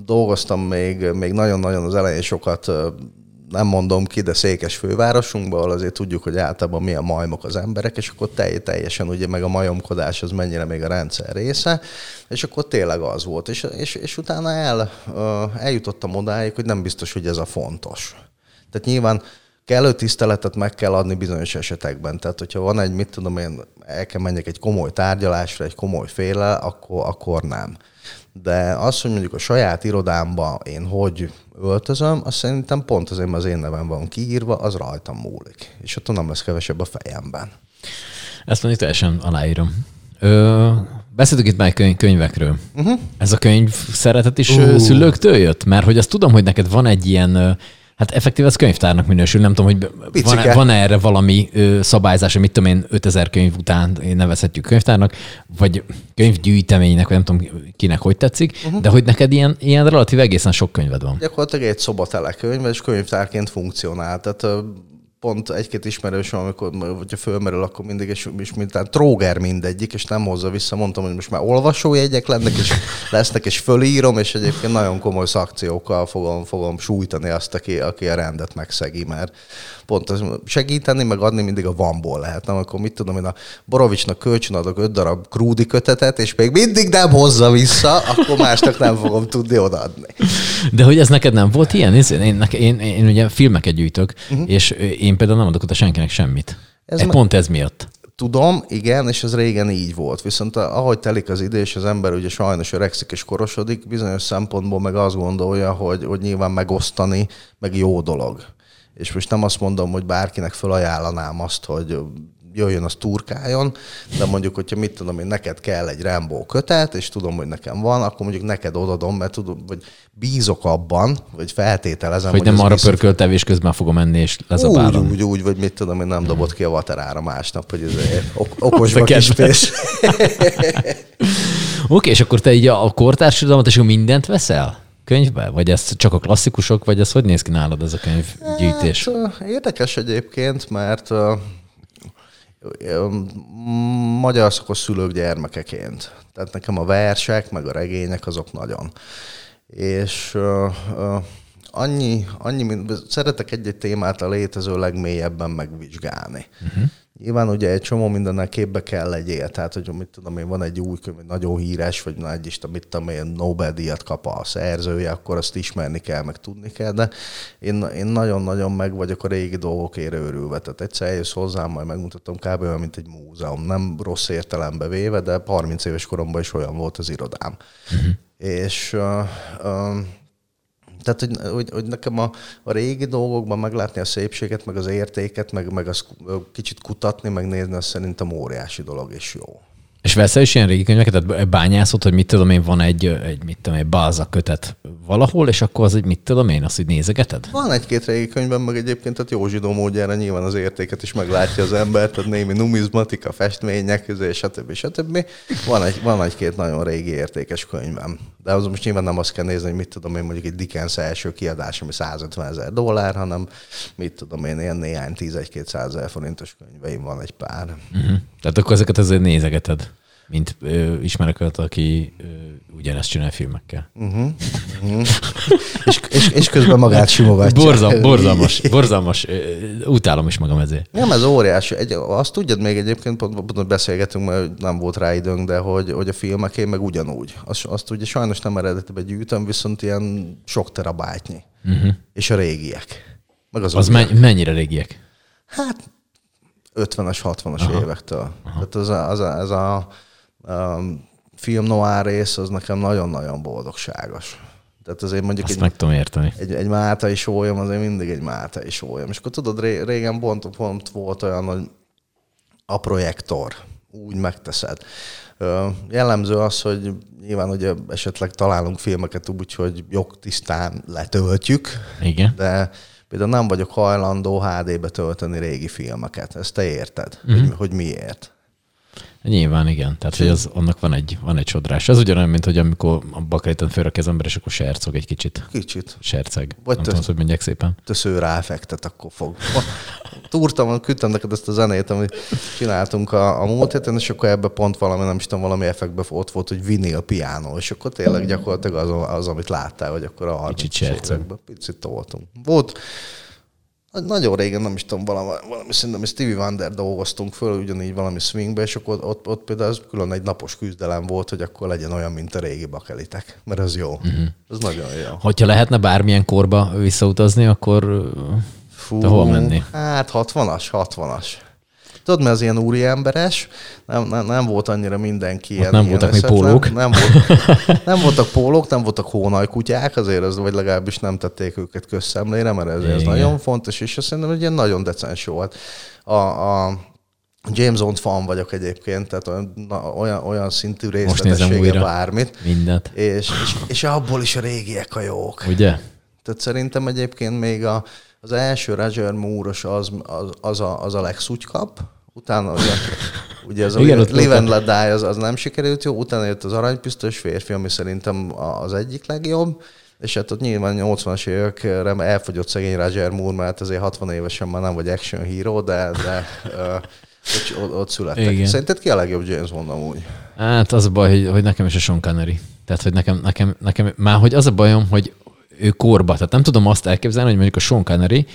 S2: dolgoztam még, még nagyon-nagyon az elején sokat nem mondom ki, de székes fővárosunkban, azért tudjuk, hogy általában milyen majmok az emberek, és akkor teljesen ugye meg a majomkodás az mennyire még a rendszer része, és akkor tényleg az volt. És, és, és utána el, eljutottam odáig, hogy nem biztos, hogy ez a fontos. Tehát nyilván kellő tiszteletet meg kell adni bizonyos esetekben. Tehát, hogyha van egy, mit tudom én, el kell menjek egy komoly tárgyalásra, egy komoly féle, akkor, akkor nem de az, hogy mondjuk a saját irodámba én hogy öltözöm, azt szerintem pont azért, mert az én nevem van kiírva, az rajtam múlik. És attól nem lesz kevesebb a fejemben.
S1: Ezt mondjuk teljesen aláírom. Ö, Beszéltük itt már könyv, könyvekről. Uh-huh. Ez a könyv szeretet is uh. szülőktől jött? Mert hogy azt tudom, hogy neked van egy ilyen Hát effektív az könyvtárnak minősül. Nem tudom, hogy van-e, van erre valami ö, szabályzás, mit tudom én, 5000 könyv után nevezhetjük könyvtárnak, vagy könyvgyűjteménynek, vagy nem tudom kinek hogy tetszik, uh-huh. de hogy neked ilyen, ilyen relatív egészen sok könyved van.
S2: Gyakorlatilag egy szobatele könyv, és könyvtárként funkcionál. Tehát pont egy-két ismerősöm, amikor hogyha fölmerül, akkor mindig, és, és mintán tróger mindegyik, és nem hozza vissza. Mondtam, hogy most már olvasójegyek lennek, és lesznek, és fölírom, és egyébként nagyon komoly szakciókkal fogom, fogom sújtani azt, aki, aki a rendet megszegi, mert pont az segíteni, meg adni mindig a vanból lehet. Nem, akkor mit tudom én, a Borovicsnak kölcsön adok öt darab krúdi kötetet, és még mindig nem hozza vissza, akkor másnak nem fogom tudni odaadni.
S1: De hogy ez neked nem volt ilyen? Én, én, én, én ugye filmeket gyűjtök, uh-huh. és én például nem adok oda senkinek semmit. Ez e, pont ez miatt.
S2: Tudom, igen, és ez régen így volt. Viszont ahogy telik az idő, és az ember ugye sajnos öregszik és korosodik, bizonyos szempontból meg azt gondolja, hogy, hogy nyilván megosztani, meg jó dolog. És most nem azt mondom, hogy bárkinek felajánlanám azt, hogy jöjjön, az turkáljon, de mondjuk, hogyha mit tudom én, neked kell egy Rambo kötet, és tudom, hogy nekem van, akkor mondjuk neked odadom, mert tudom, vagy bízok abban, vagy feltételezem,
S1: hogy, hogy nem arra pörkölt tevés közben fogom menni, és lezabálom.
S2: Úgy, úgy, úgy, vagy mit tudom én, nem dobott ki a vaterára másnap, hogy ez ok- okosba kispés.
S1: Oké, és akkor te így a kortársadalmat, és mindent veszel? Könyvbe? Vagy ez csak a klasszikusok, vagy ez hogy néz ki nálad ez a könyvgyűjtés?
S2: Hát, érdekes egyébként, mert magyar szakos szülők gyermekeként. Tehát nekem a versek, meg a regények azok nagyon. És annyi, annyi szeretek egy-egy témát a létező legmélyebben megvizsgálni. Uh-huh. Nyilván ugye egy csomó mindennel képbe kell legyél, tehát hogy mit tudom én, van egy új könyv, nagyon híres, vagy nagy is, mit tudom én, Nobel-díjat kap a szerzője, akkor azt ismerni kell, meg tudni kell, de én, én nagyon-nagyon meg vagyok a régi dolgokért őrülve. Tehát egyszer eljössz hozzám, majd megmutatom kb. olyan, mint egy múzeum. Nem rossz értelembe véve, de 30 éves koromban is olyan volt az irodám. Uh-huh. És uh, uh, tehát, hogy, hogy, hogy nekem a, a régi dolgokban meglátni a szépséget, meg az értéket, meg, meg azt kicsit kutatni, megnézni, az szerintem óriási dolog és jó.
S1: És veszel is ilyen régi könyveket, tehát bányászod, hogy mit tudom én, van egy, egy mit tudom egy bálza kötet valahol, és akkor az egy mit tudom én, azt hogy nézegeted?
S2: Van egy-két régi könyvben, meg egyébként tehát jó zsidó módjára nyilván az értéket is meglátja az ember, tehát némi numizmatika, festmények, és stb. stb. Van, egy, van egy-két nagyon régi értékes könyvem. De az most nyilván nem azt kell nézni, hogy mit tudom én, mondjuk egy Dickens első kiadás, ami 150 ezer dollár, hanem mit tudom én, ilyen néhány 10-1-200 ezer forintos könyveim van egy pár.
S1: Uh-huh. Tehát akkor ezeket azért nézegeted? Mint ö, ismerek olyat, aki ö, ugyanezt csinál filmekkel. Uh-huh.
S2: Uh-huh. és, és, és közben magát simogatja.
S1: Borzal, borzalmas, borzalmas. Utálom is magam ezért.
S2: Nem, ez óriási. Egy, azt tudjad még egyébként, pont, pont beszélgetünk, mert nem volt rá időnk, de hogy, hogy a filmeké meg ugyanúgy. Azt, azt ugye sajnos nem eredetibe gyűjtöm, viszont ilyen sok terabájtnyi. Uh-huh. És a régiek.
S1: Meg az, az mennyire régiek?
S2: Hát 50-es, 60-as Aha. évektől. Aha. Tehát az a, az a, ez a um, film noir rész az nekem nagyon-nagyon boldogságos. Tehát azért mondjuk
S1: Azt egy, meg tudom érteni.
S2: Egy, egy Máta ólyom, azért mindig egy Máta ólyom. És akkor tudod, régen pont, pont volt olyan, hogy a projektor, úgy megteszed. Jellemző az, hogy nyilván ugye esetleg találunk filmeket úgy, hogy jogtisztán letöltjük,
S1: Igen.
S2: de például nem vagyok hajlandó HD-be tölteni régi filmeket. Ezt te érted, uh-huh. hogy, hogy miért.
S1: Nyilván igen. Tehát, hogy az, annak van egy, van egy sodrás. Ez ugyanolyan, mint hogy amikor a bakarítan fölrak az ember, és akkor sercog egy kicsit.
S2: Kicsit.
S1: Serceg. Vagy Nem tudom, hogy mondják szépen.
S2: Tösző ráfektet, akkor fog. Túrtam, küldtem neked ezt a zenét, amit csináltunk a, a múlt héten, és akkor ebbe pont valami, nem is tudom, valami effektben ott volt, hogy vinil piano, és akkor tényleg gyakorlatilag az, az amit láttál, hogy akkor a 30 Kicsit serceg. Picit toltunk. Volt nagyon régen, nem is tudom, valami, valami szerintem Stevie Wonder dolgoztunk föl, ugyanígy valami swingbe, és akkor ott, ott például az külön egy napos küzdelem volt, hogy akkor legyen olyan, mint a régi bakelitek, mert az jó. Uh-huh. Ez nagyon jó.
S1: Hogyha lehetne bármilyen korba visszautazni, akkor Fú, te hol menni?
S2: Hát 60-as, 60-as. Tudod, mert az ilyen úriemberes, nem, nem, nem volt annyira mindenki ilyen.
S1: Nem voltak még pólók.
S2: Nem, volt, nem voltak pólók, nem voltak hónajkutyák, azért az, vagy legalábbis nem tették őket közszemlére, mert ez, ez nagyon fontos, és azt szerintem, hogy ilyen nagyon decens volt. A, a, James Bond fan vagyok egyébként, tehát olyan, olyan, olyan szintű részletessége bármit.
S1: Mindent.
S2: És, és, és abból is a régiek a jók.
S1: Ugye?
S2: Tehát szerintem egyébként még a, az első Roger moore az, az, az, a, az a legszutykap, utána ugye, ugye az Igen, a Live and Let Die az, az nem sikerült jó, utána jött az Aranypisztos férfi, ami szerintem az egyik legjobb, és hát ott nyilván 80-as évekre elfogyott szegény Roger Moore, mert azért 60 évesen már nem vagy action hero, de, de uh, ott, ott születtek. Igen. Szerinted ki a legjobb James Bond amúgy?
S1: Hát az a baj, hogy, hogy nekem is a Sean Connery. Tehát, hogy nekem, nekem, nekem, már hogy az a bajom, hogy ő korba, tehát nem tudom azt elképzelni, hogy mondjuk a Sean Connery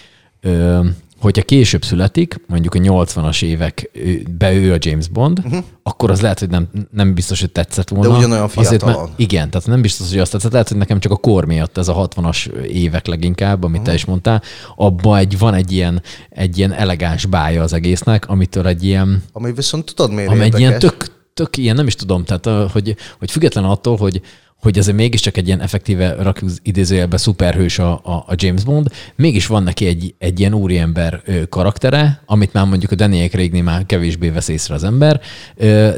S1: ö, hogyha később születik, mondjuk a 80-as évek be ő a James Bond, uh-huh. akkor az lehet, hogy nem, nem biztos, hogy tetszett volna.
S2: De ugyanolyan fiatalon. Azért, mert,
S1: igen, tehát nem biztos, hogy azt tetszett. Lehet, hogy nekem csak a kor miatt ez a 60-as évek leginkább, amit uh-huh. te is mondtál, abban egy, van egy ilyen, egy ilyen elegáns bája az egésznek, amitől egy ilyen...
S2: Ami viszont tudod miért
S1: Ami egy ilyen tök, tök ilyen, nem is tudom, tehát hogy, hogy független attól, hogy, hogy ez mégiscsak egy ilyen effektíve rakjuk idézőjelbe szuperhős a, a, a James Bond, mégis van neki egy, egy ilyen úriember karaktere, amit már mondjuk a Daniel craig már kevésbé vesz észre az ember,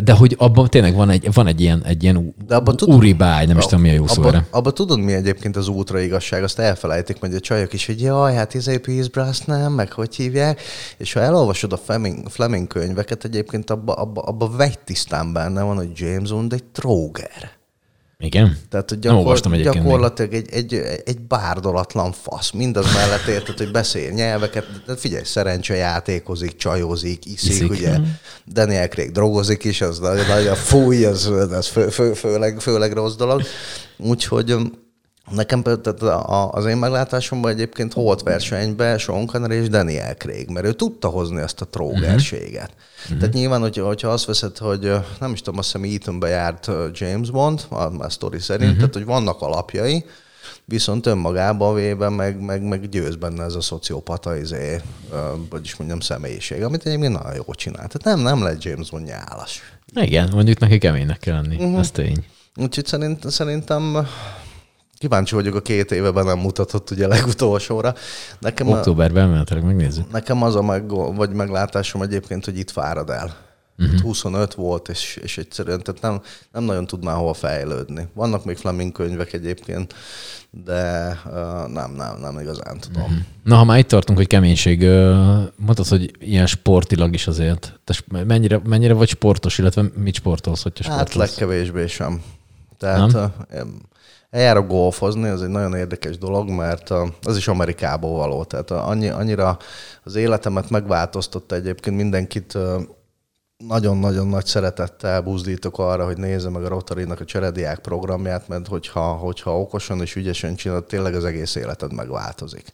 S1: de hogy abban tényleg van egy, van egy ilyen, egy ilyen de abba úri báj, nem is tudom mi a jó szó
S2: abba, abba tudod mi egyébként az útra igazság, azt elfelejtik, hogy a csajok is, hogy jaj, hát izé Brass nem, meg hogy hívják, és ha elolvasod a Fleming, Fleming könyveket, egyébként abba, abba, abba vegy tisztán benne van, hogy James Bond egy tróger.
S1: Igen?
S2: Tehát hogy gyakor- gyakorlatilag egy, egy, egy bárdolatlan fasz. Mindaz mellett érted, hogy beszél nyelveket, de figyelj, játékozik, csajozik, iszik, iszik. ugye. Mm. Daniel Craig drogozik is, az nagyon fúj, az, az fő, fő, főleg, főleg rossz dolog. Úgyhogy Nekem tehát az én meglátásom egyébként volt versenyben Sean Connery és Daniel Craig, mert ő tudta hozni ezt a trógerséget. Uh-huh. Tehát nyilván, hogyha, hogyha azt veszed, hogy nem is tudom, azt hiszem Eatonbe járt James Bond, a, a sztori szerint, uh-huh. tehát hogy vannak alapjai, viszont önmagában véve meg, meg, meg győz benne ez a szociopata, izé, vagyis mondjam, személyiség, amit egyébként nagyon jól csinál. Tehát nem, nem lett James Bond nyálas.
S1: Igen, mondjuk neki keménynek kell lenni, uh-huh. ez tény.
S2: Úgyhogy szerint, szerintem Kíváncsi vagyok, a két éveben nem mutatott ugye legutolsóra.
S1: Nekem Októberben elméletileg megnézzük.
S2: Nekem az a meg, vagy meglátásom egyébként, hogy itt fárad el. Uh-huh. 25 volt, és, és egyszerűen tehát nem, nem nagyon tud már hova fejlődni. Vannak még Fleming könyvek egyébként, de uh, nem, nem, nem igazán tudom. Uh-huh.
S1: Na, ha már itt tartunk, hogy keménység, uh, mondtad, hogy ilyen sportilag is azért. Te mennyire, mennyire vagy sportos, illetve mit sportolsz, hogyha
S2: hát sportolsz? Hát legkevésbé sem. Tehát nem? Uh, eljárok golfozni, ez egy nagyon érdekes dolog, mert az is Amerikából való. Tehát annyi, annyira az életemet megváltoztatta egyébként mindenkit nagyon-nagyon nagy szeretettel buzdítok arra, hogy nézze meg a rotary a cserediák programját, mert hogyha, hogyha okosan és ügyesen csinálod, tényleg az egész életed megváltozik.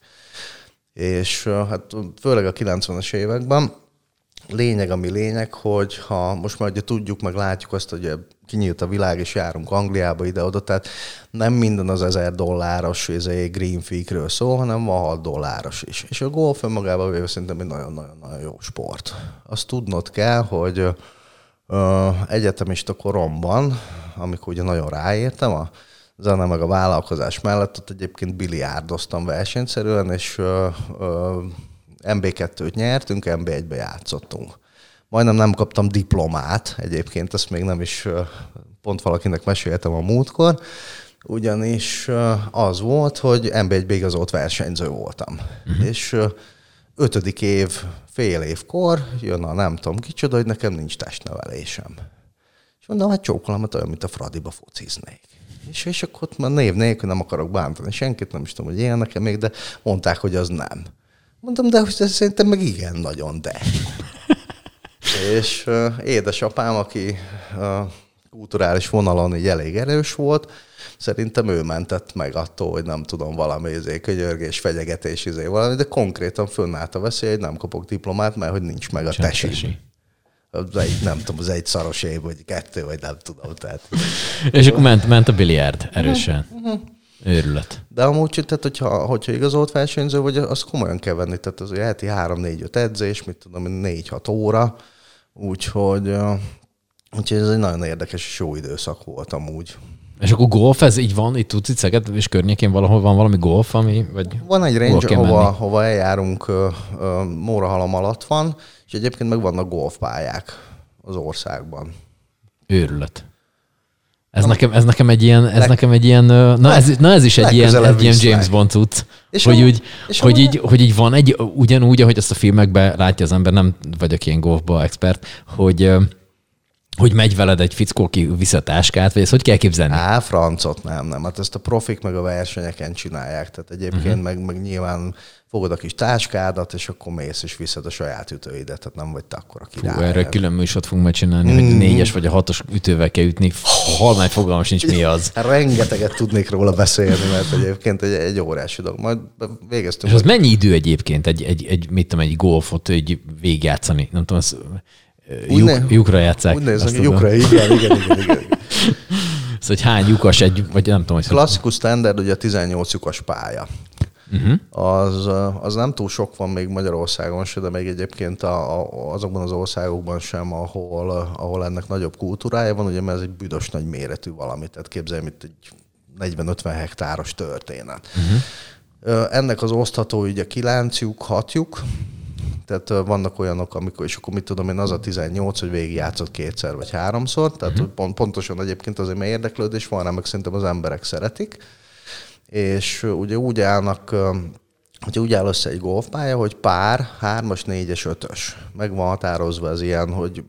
S2: És hát főleg a 90-es években lényeg, ami lényeg, hogy ha most már ugye tudjuk, meg látjuk azt, hogy kinyílt a világ, és járunk Angliába ide-oda, tehát nem minden az ezer dolláros izé, Green Feekről szól, hanem van 6 dolláros is. És a golf önmagában véve szerintem egy nagyon-nagyon jó sport. Azt tudnod kell, hogy ö, egyetemista koromban, amikor ugye nagyon ráértem, a zene meg a vállalkozás mellett, ott egyébként biliárdoztam versenyszerűen, és ö, ö, MB2-t nyertünk, MB1-be játszottunk. Majdnem nem kaptam diplomát, egyébként ezt még nem is pont valakinek meséltem a múltkor, ugyanis az volt, hogy MB1-be igazolt versenyző voltam. Uh-huh. És ötödik év, fél évkor jön a nem tudom kicsoda, hogy nekem nincs testnevelésem. És mondom, hát csókolom, olyan, mint a Fradiba fociznék. És, és akkor ott már név nélkül nem akarok bántani senkit, nem is tudom, hogy ilyen nekem még, de mondták, hogy az nem. Mondom, de hogy szerintem meg igen, nagyon de. és uh, édesapám, aki uh, kulturális vonalon így elég erős volt, szerintem ő mentett meg attól, hogy nem tudom, valami izé, könyörgés, fegyegetés, izé, valami, de konkrétan fönnállt a veszély, hogy nem kapok diplomát, mert hogy nincs meg a tesi. tesi. Az egy, nem tudom, az egy szaros év, vagy kettő, vagy nem tudom. Tehát.
S1: És akkor ment, ment a biliárd erősen. Uh-huh. Őrület.
S2: De amúgy, tehát, hogyha, hogyha igazolt versenyző vagy, az komolyan kell venni. Tehát az heti 3-4-5 edzés, mit tudom, 4-6 óra. Úgyhogy, úgyhogy ez egy nagyon érdekes és jó időszak volt amúgy.
S1: És akkor golf, ez így van, itt tudsz itt Szeged és környékén valahol van valami golf, ami, vagy
S2: Van egy range, hova, hova eljárunk, uh, uh, Mórahalom alatt van, és egyébként meg vannak golfpályák az országban.
S1: Őrület. Ez, nekem, ez nekem egy ilyen, ez leg, nekem egy ilyen, na ez, na ez is egy ilyen, egy ilyen James Bond cucc, hogy, úgy, hogy, így, hogy így van egy, ugyanúgy, ahogy azt a filmekben látja az ember, nem vagyok ilyen golfba expert, hogy hogy megy veled egy fickó, aki visz a táskát, vagy ezt hogy kell képzelni?
S2: Á, francot nem, nem. Hát ezt a profik meg a versenyeken csinálják. Tehát egyébként uh-huh. meg, meg nyilván fogod a kis táskádat, és akkor mész és viszed a saját ütőidet, tehát nem vagy te akkor a király.
S1: Fú, erre külön műsort fogunk majd csinálni, mm. hogy négyes vagy a hatos ütővel kell ütni. Halmány fogalmas nincs mi az.
S2: Rengeteget tudnék róla beszélni, mert egyébként egy, egy órási dolog. Majd végeztünk.
S1: És az mennyi idő egyébként egy, egy, egy mit tudom, egy golfot egy végigjátszani? Nem tudom, az lyuk, ne, lyukra játszák.
S2: Úgy nézem, lyukra, igen, igen, igen, igen.
S1: Szóval, hogy hány lyukas egy, vagy nem tudom, hogy...
S2: Klasszikus standard ugye 18 lyukas pálya. Uh-huh. Az, az nem túl sok van még Magyarországon se, de még egyébként a, a, azokban az országokban sem, ahol, ahol ennek nagyobb kultúrája van, ugye mert ez egy büdös nagy méretű valami, tehát képzelj, mint egy 40-50 hektáros történet. Uh-huh. Ennek az osztható ugye 9 lyuk, 6 lyuk, tehát vannak olyanok, amikor, és akkor mit tudom én, az a 18, hogy végigjátszott kétszer vagy háromszor, tehát uh-huh. pont, pontosan egyébként azért mert érdeklődés van rá, meg szerintem az emberek szeretik és ugye úgy állnak, hogy úgy áll össze egy golfpálya, hogy pár, hármas, négyes, ötös. Meg van határozva ez ilyen, hogy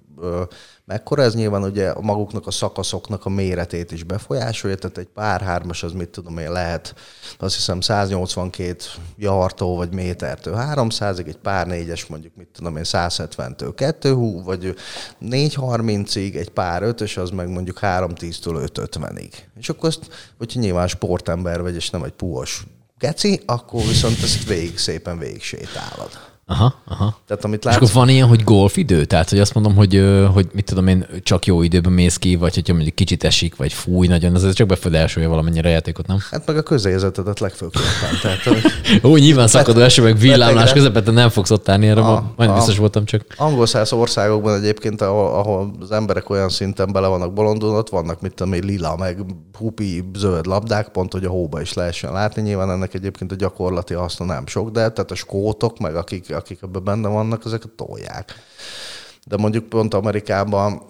S2: mekkora ez nyilván ugye maguknak a szakaszoknak a méretét is befolyásolja, tehát egy pár hármas az mit tudom én lehet, azt hiszem 182 jartó vagy métertől 300-ig, egy pár négyes mondjuk mit tudom én 170-től 2 hú, vagy 430-ig, egy pár ötös az meg mondjuk 310-től 550-ig. És akkor azt, hogyha nyilván sportember vagy, és nem egy puhos geci, akkor viszont ezt végig szépen végig sétálod.
S1: Aha, aha.
S2: Tehát, amit
S1: látsz... És akkor van ilyen, hogy golfidő? Tehát, hogy azt mondom, hogy, hogy mit tudom én, csak jó időben mész ki, vagy hogyha mondjuk kicsit esik, vagy fúj nagyon, az csak befolyásolja valamennyire a játékot, nem?
S2: Hát meg a közérzetedet legfőképpen. Tehát, hogy...
S1: Ó, nyilván szakadó eső, meg villámlás közepette nem fogsz ott állni, erre a, majd biztos voltam csak.
S2: Angol száz országokban egyébként, ahol, ahol, az emberek olyan szinten bele vannak bolondulni, ott vannak, mit tudom én, lila, meg hupi, zöld labdák, pont, hogy a hóba is lehessen látni. Nyilván ennek egyébként a gyakorlati haszna nem sok, de tehát a skótok, meg akik akik ebben benne vannak, ezek tolják. De mondjuk pont Amerikában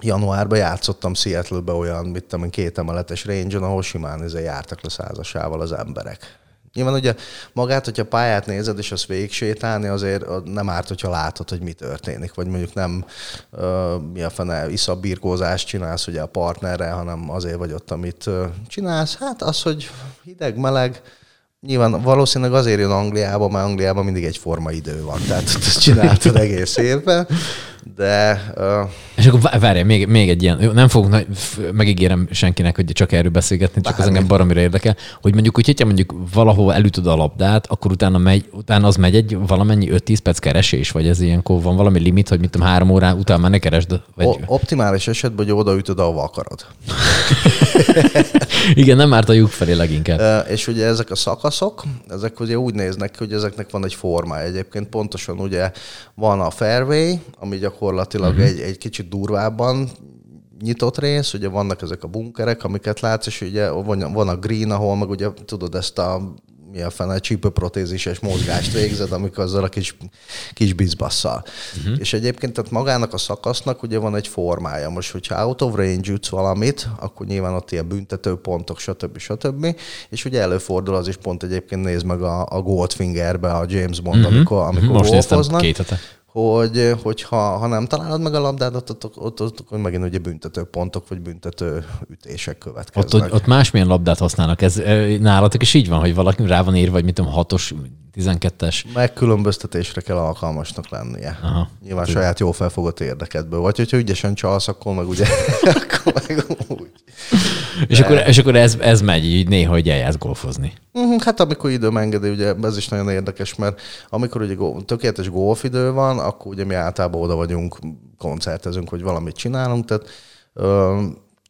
S2: januárban játszottam seattle olyan, mit tudom, két emeletes range ahol simán ezzel jártak le százasával az emberek. Nyilván ugye magát, hogyha pályát nézed, és azt végig sétálni, azért nem árt, hogyha látod, hogy mi történik, vagy mondjuk nem uh, mi a fene iszabírkózást csinálsz ugye a partnerrel, hanem azért vagy ott, amit uh, csinálsz. Hát az, hogy hideg, meleg, Nyilván valószínűleg azért jön Angliába, mert Angliában mindig egy forma idő van, tehát ezt csináltad egész évben, de... Uh...
S1: És akkor várj, még, még egy ilyen, nem fogok, megígérem senkinek, hogy csak erről beszélgetni, csak Bármi. az engem baromira érdekel, hogy mondjuk, hogy hogyha mondjuk valahol elütöd a labdát, akkor utána, megy, utána az megy egy valamennyi 5-10 perc keresés, vagy ez ilyenkor van valami limit, hogy mit tudom, három órán után már ne keresd? Vagy... O-
S2: optimális esetben, hogy odaütöd, ahova akarod.
S1: Igen, nem árt a lyuk felé leginkább.
S2: És ugye ezek a szakaszok, ezek ugye úgy néznek hogy ezeknek van egy formája. Egyébként pontosan ugye van a fairway, ami gyakorlatilag uh-huh. egy, egy kicsit durvábban nyitott rész, ugye vannak ezek a bunkerek, amiket látsz, és ugye van, van a green, ahol meg ugye tudod ezt a mi a fene, csípőprotézises mozgást végzed, amikor azzal a kis, kis bizbasszal. Uh-huh. És egyébként tehát magának a szakasznak ugye van egy formája. Most, hogyha out of range ütsz valamit, akkor nyilván ott ilyen büntető pontok, stb. stb. És ugye előfordul az is pont egyébként nézd meg a, a Goldfingerbe a James Bond, uh-huh. amikor, amikor Most
S1: néztem két hete
S2: hogy, hogy ha, ha nem találod meg a labdádat, ott, ott, ott, ott akkor megint ugye büntető pontok, vagy büntető ütések következnek.
S1: Ott, ott másmilyen labdát használnak. Ez nálatok is így van, hogy valaki rá van írva, vagy mit tudom, hatos, 12-es.
S2: Megkülönböztetésre kell alkalmasnak lennie. Aha. Nyilván Tudom. saját jó felfogott érdekedből. Vagy hogyha ügyesen csalsz, akkor meg ugye, akkor meg úgy.
S1: És akkor, és akkor ez, ez megy így néha, hogy eljársz golfozni.
S2: Mhm, hát amikor időm engedi, ugye ez is nagyon érdekes, mert amikor ugye tökéletes golfidő van, akkor ugye mi általában oda vagyunk, koncertezünk, hogy valamit csinálunk, tehát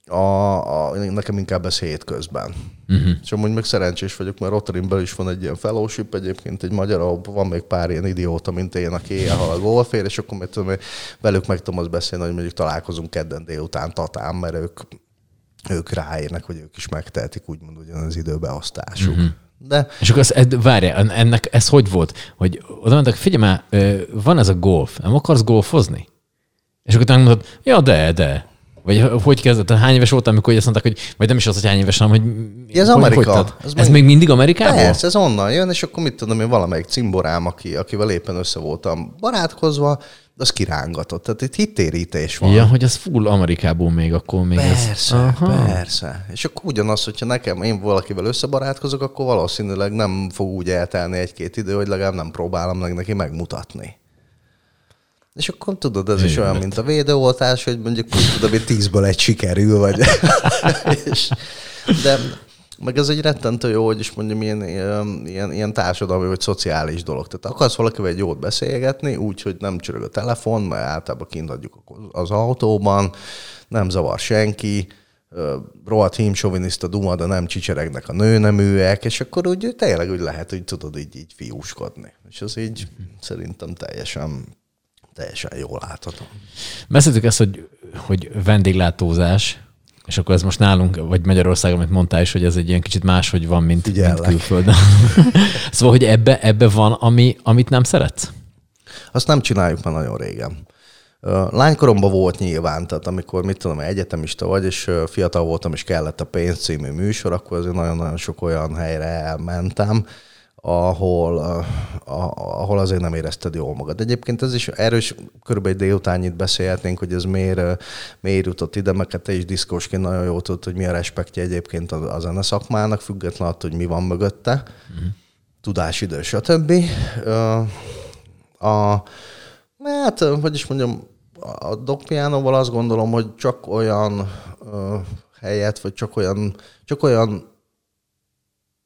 S2: a, a, nekem inkább ez hétközben. Uh-huh. És amúgy meg szerencsés vagyok, mert Rottarimben is van egy ilyen fellowship, egyébként egy magyar, ahol van még pár ilyen idióta, mint én, aki éjjel a golfér, és akkor tudom, velük meg tudom azt beszélni, hogy mondjuk találkozunk kedden délután Tatán, mert ők ők ráérnek, hogy ők is megtehetik úgymond ugyan az időbeosztásuk. Uh-huh.
S1: De... És akkor ez, várjál, ennek ez hogy volt? Hogy oda mentek, figyelj már, van ez a golf, nem akarsz golfozni? És akkor te mondod, ja, de, de. Vagy hogy kezdett? Hány éves voltam, amikor azt mondták, hogy, vagy nem is az, hogy hány éves, hanem hogy...
S2: Ez hogy, Amerika. Hogy
S1: ez, ez még mindig Amerikából?
S2: Persze, ez onnan jön, és akkor mit tudom én, valamelyik cimborám, aki, akivel éppen össze voltam barátkozva, az kirángatott. Tehát itt hittérítés van.
S1: Ja, hogy az full Amerikából még akkor még
S2: Persze, ez... Aha. persze. És akkor ugyanaz, hogyha nekem én valakivel összebarátkozok, akkor valószínűleg nem fog úgy eltelni egy-két idő, hogy legalább nem próbálom meg neki megmutatni. És akkor tudod, ez is olyan, mint a védőoltás, hogy mondjuk tudom, hogy tízből egy sikerül, vagy... és, de meg ez egy rettentő jó, hogy is mondjam, ilyen, ilyen, ilyen társadalmi vagy szociális dolog. Tehát akarsz valakivel egy jót beszélgetni, úgy, hogy nem csörög a telefon, mert általában kint adjuk az autóban, nem zavar senki, rohadt hímsoviniszta duma, de nem csicseregnek a nőneműek, és akkor úgy tényleg úgy lehet, hogy tudod így, így fiúskodni. És az így szerintem teljesen teljesen jól látható.
S1: Beszéltük ezt, hogy, hogy vendéglátózás, és akkor ez most nálunk, vagy Magyarországon, amit mondtál is, hogy ez egy ilyen kicsit máshogy van, mint, mint külföldön. szóval, hogy ebbe, ebbe van, ami, amit nem szeretsz?
S2: Azt nem csináljuk már nagyon régen. Lánykoromban volt nyilván, tehát amikor, mit tudom, egyetemista vagy, és fiatal voltam, és kellett a pénz című műsor, akkor azért nagyon-nagyon sok olyan helyre elmentem, ahol, ahol azért nem érezted jól magad. Egyébként ez is erős, körülbelül egy délután beszélhetnénk, hogy ez miért, miért jutott ide, meg hát te is diszkósként nagyon jól tudod, hogy mi a respektje egyébként a, a zene szakmának, független attól, hogy mi van mögötte, uh-huh. tudásidő, stb. A, hát, hogy is mondjam, a Doc Pianoval azt gondolom, hogy csak olyan helyet, vagy csak olyan, csak olyan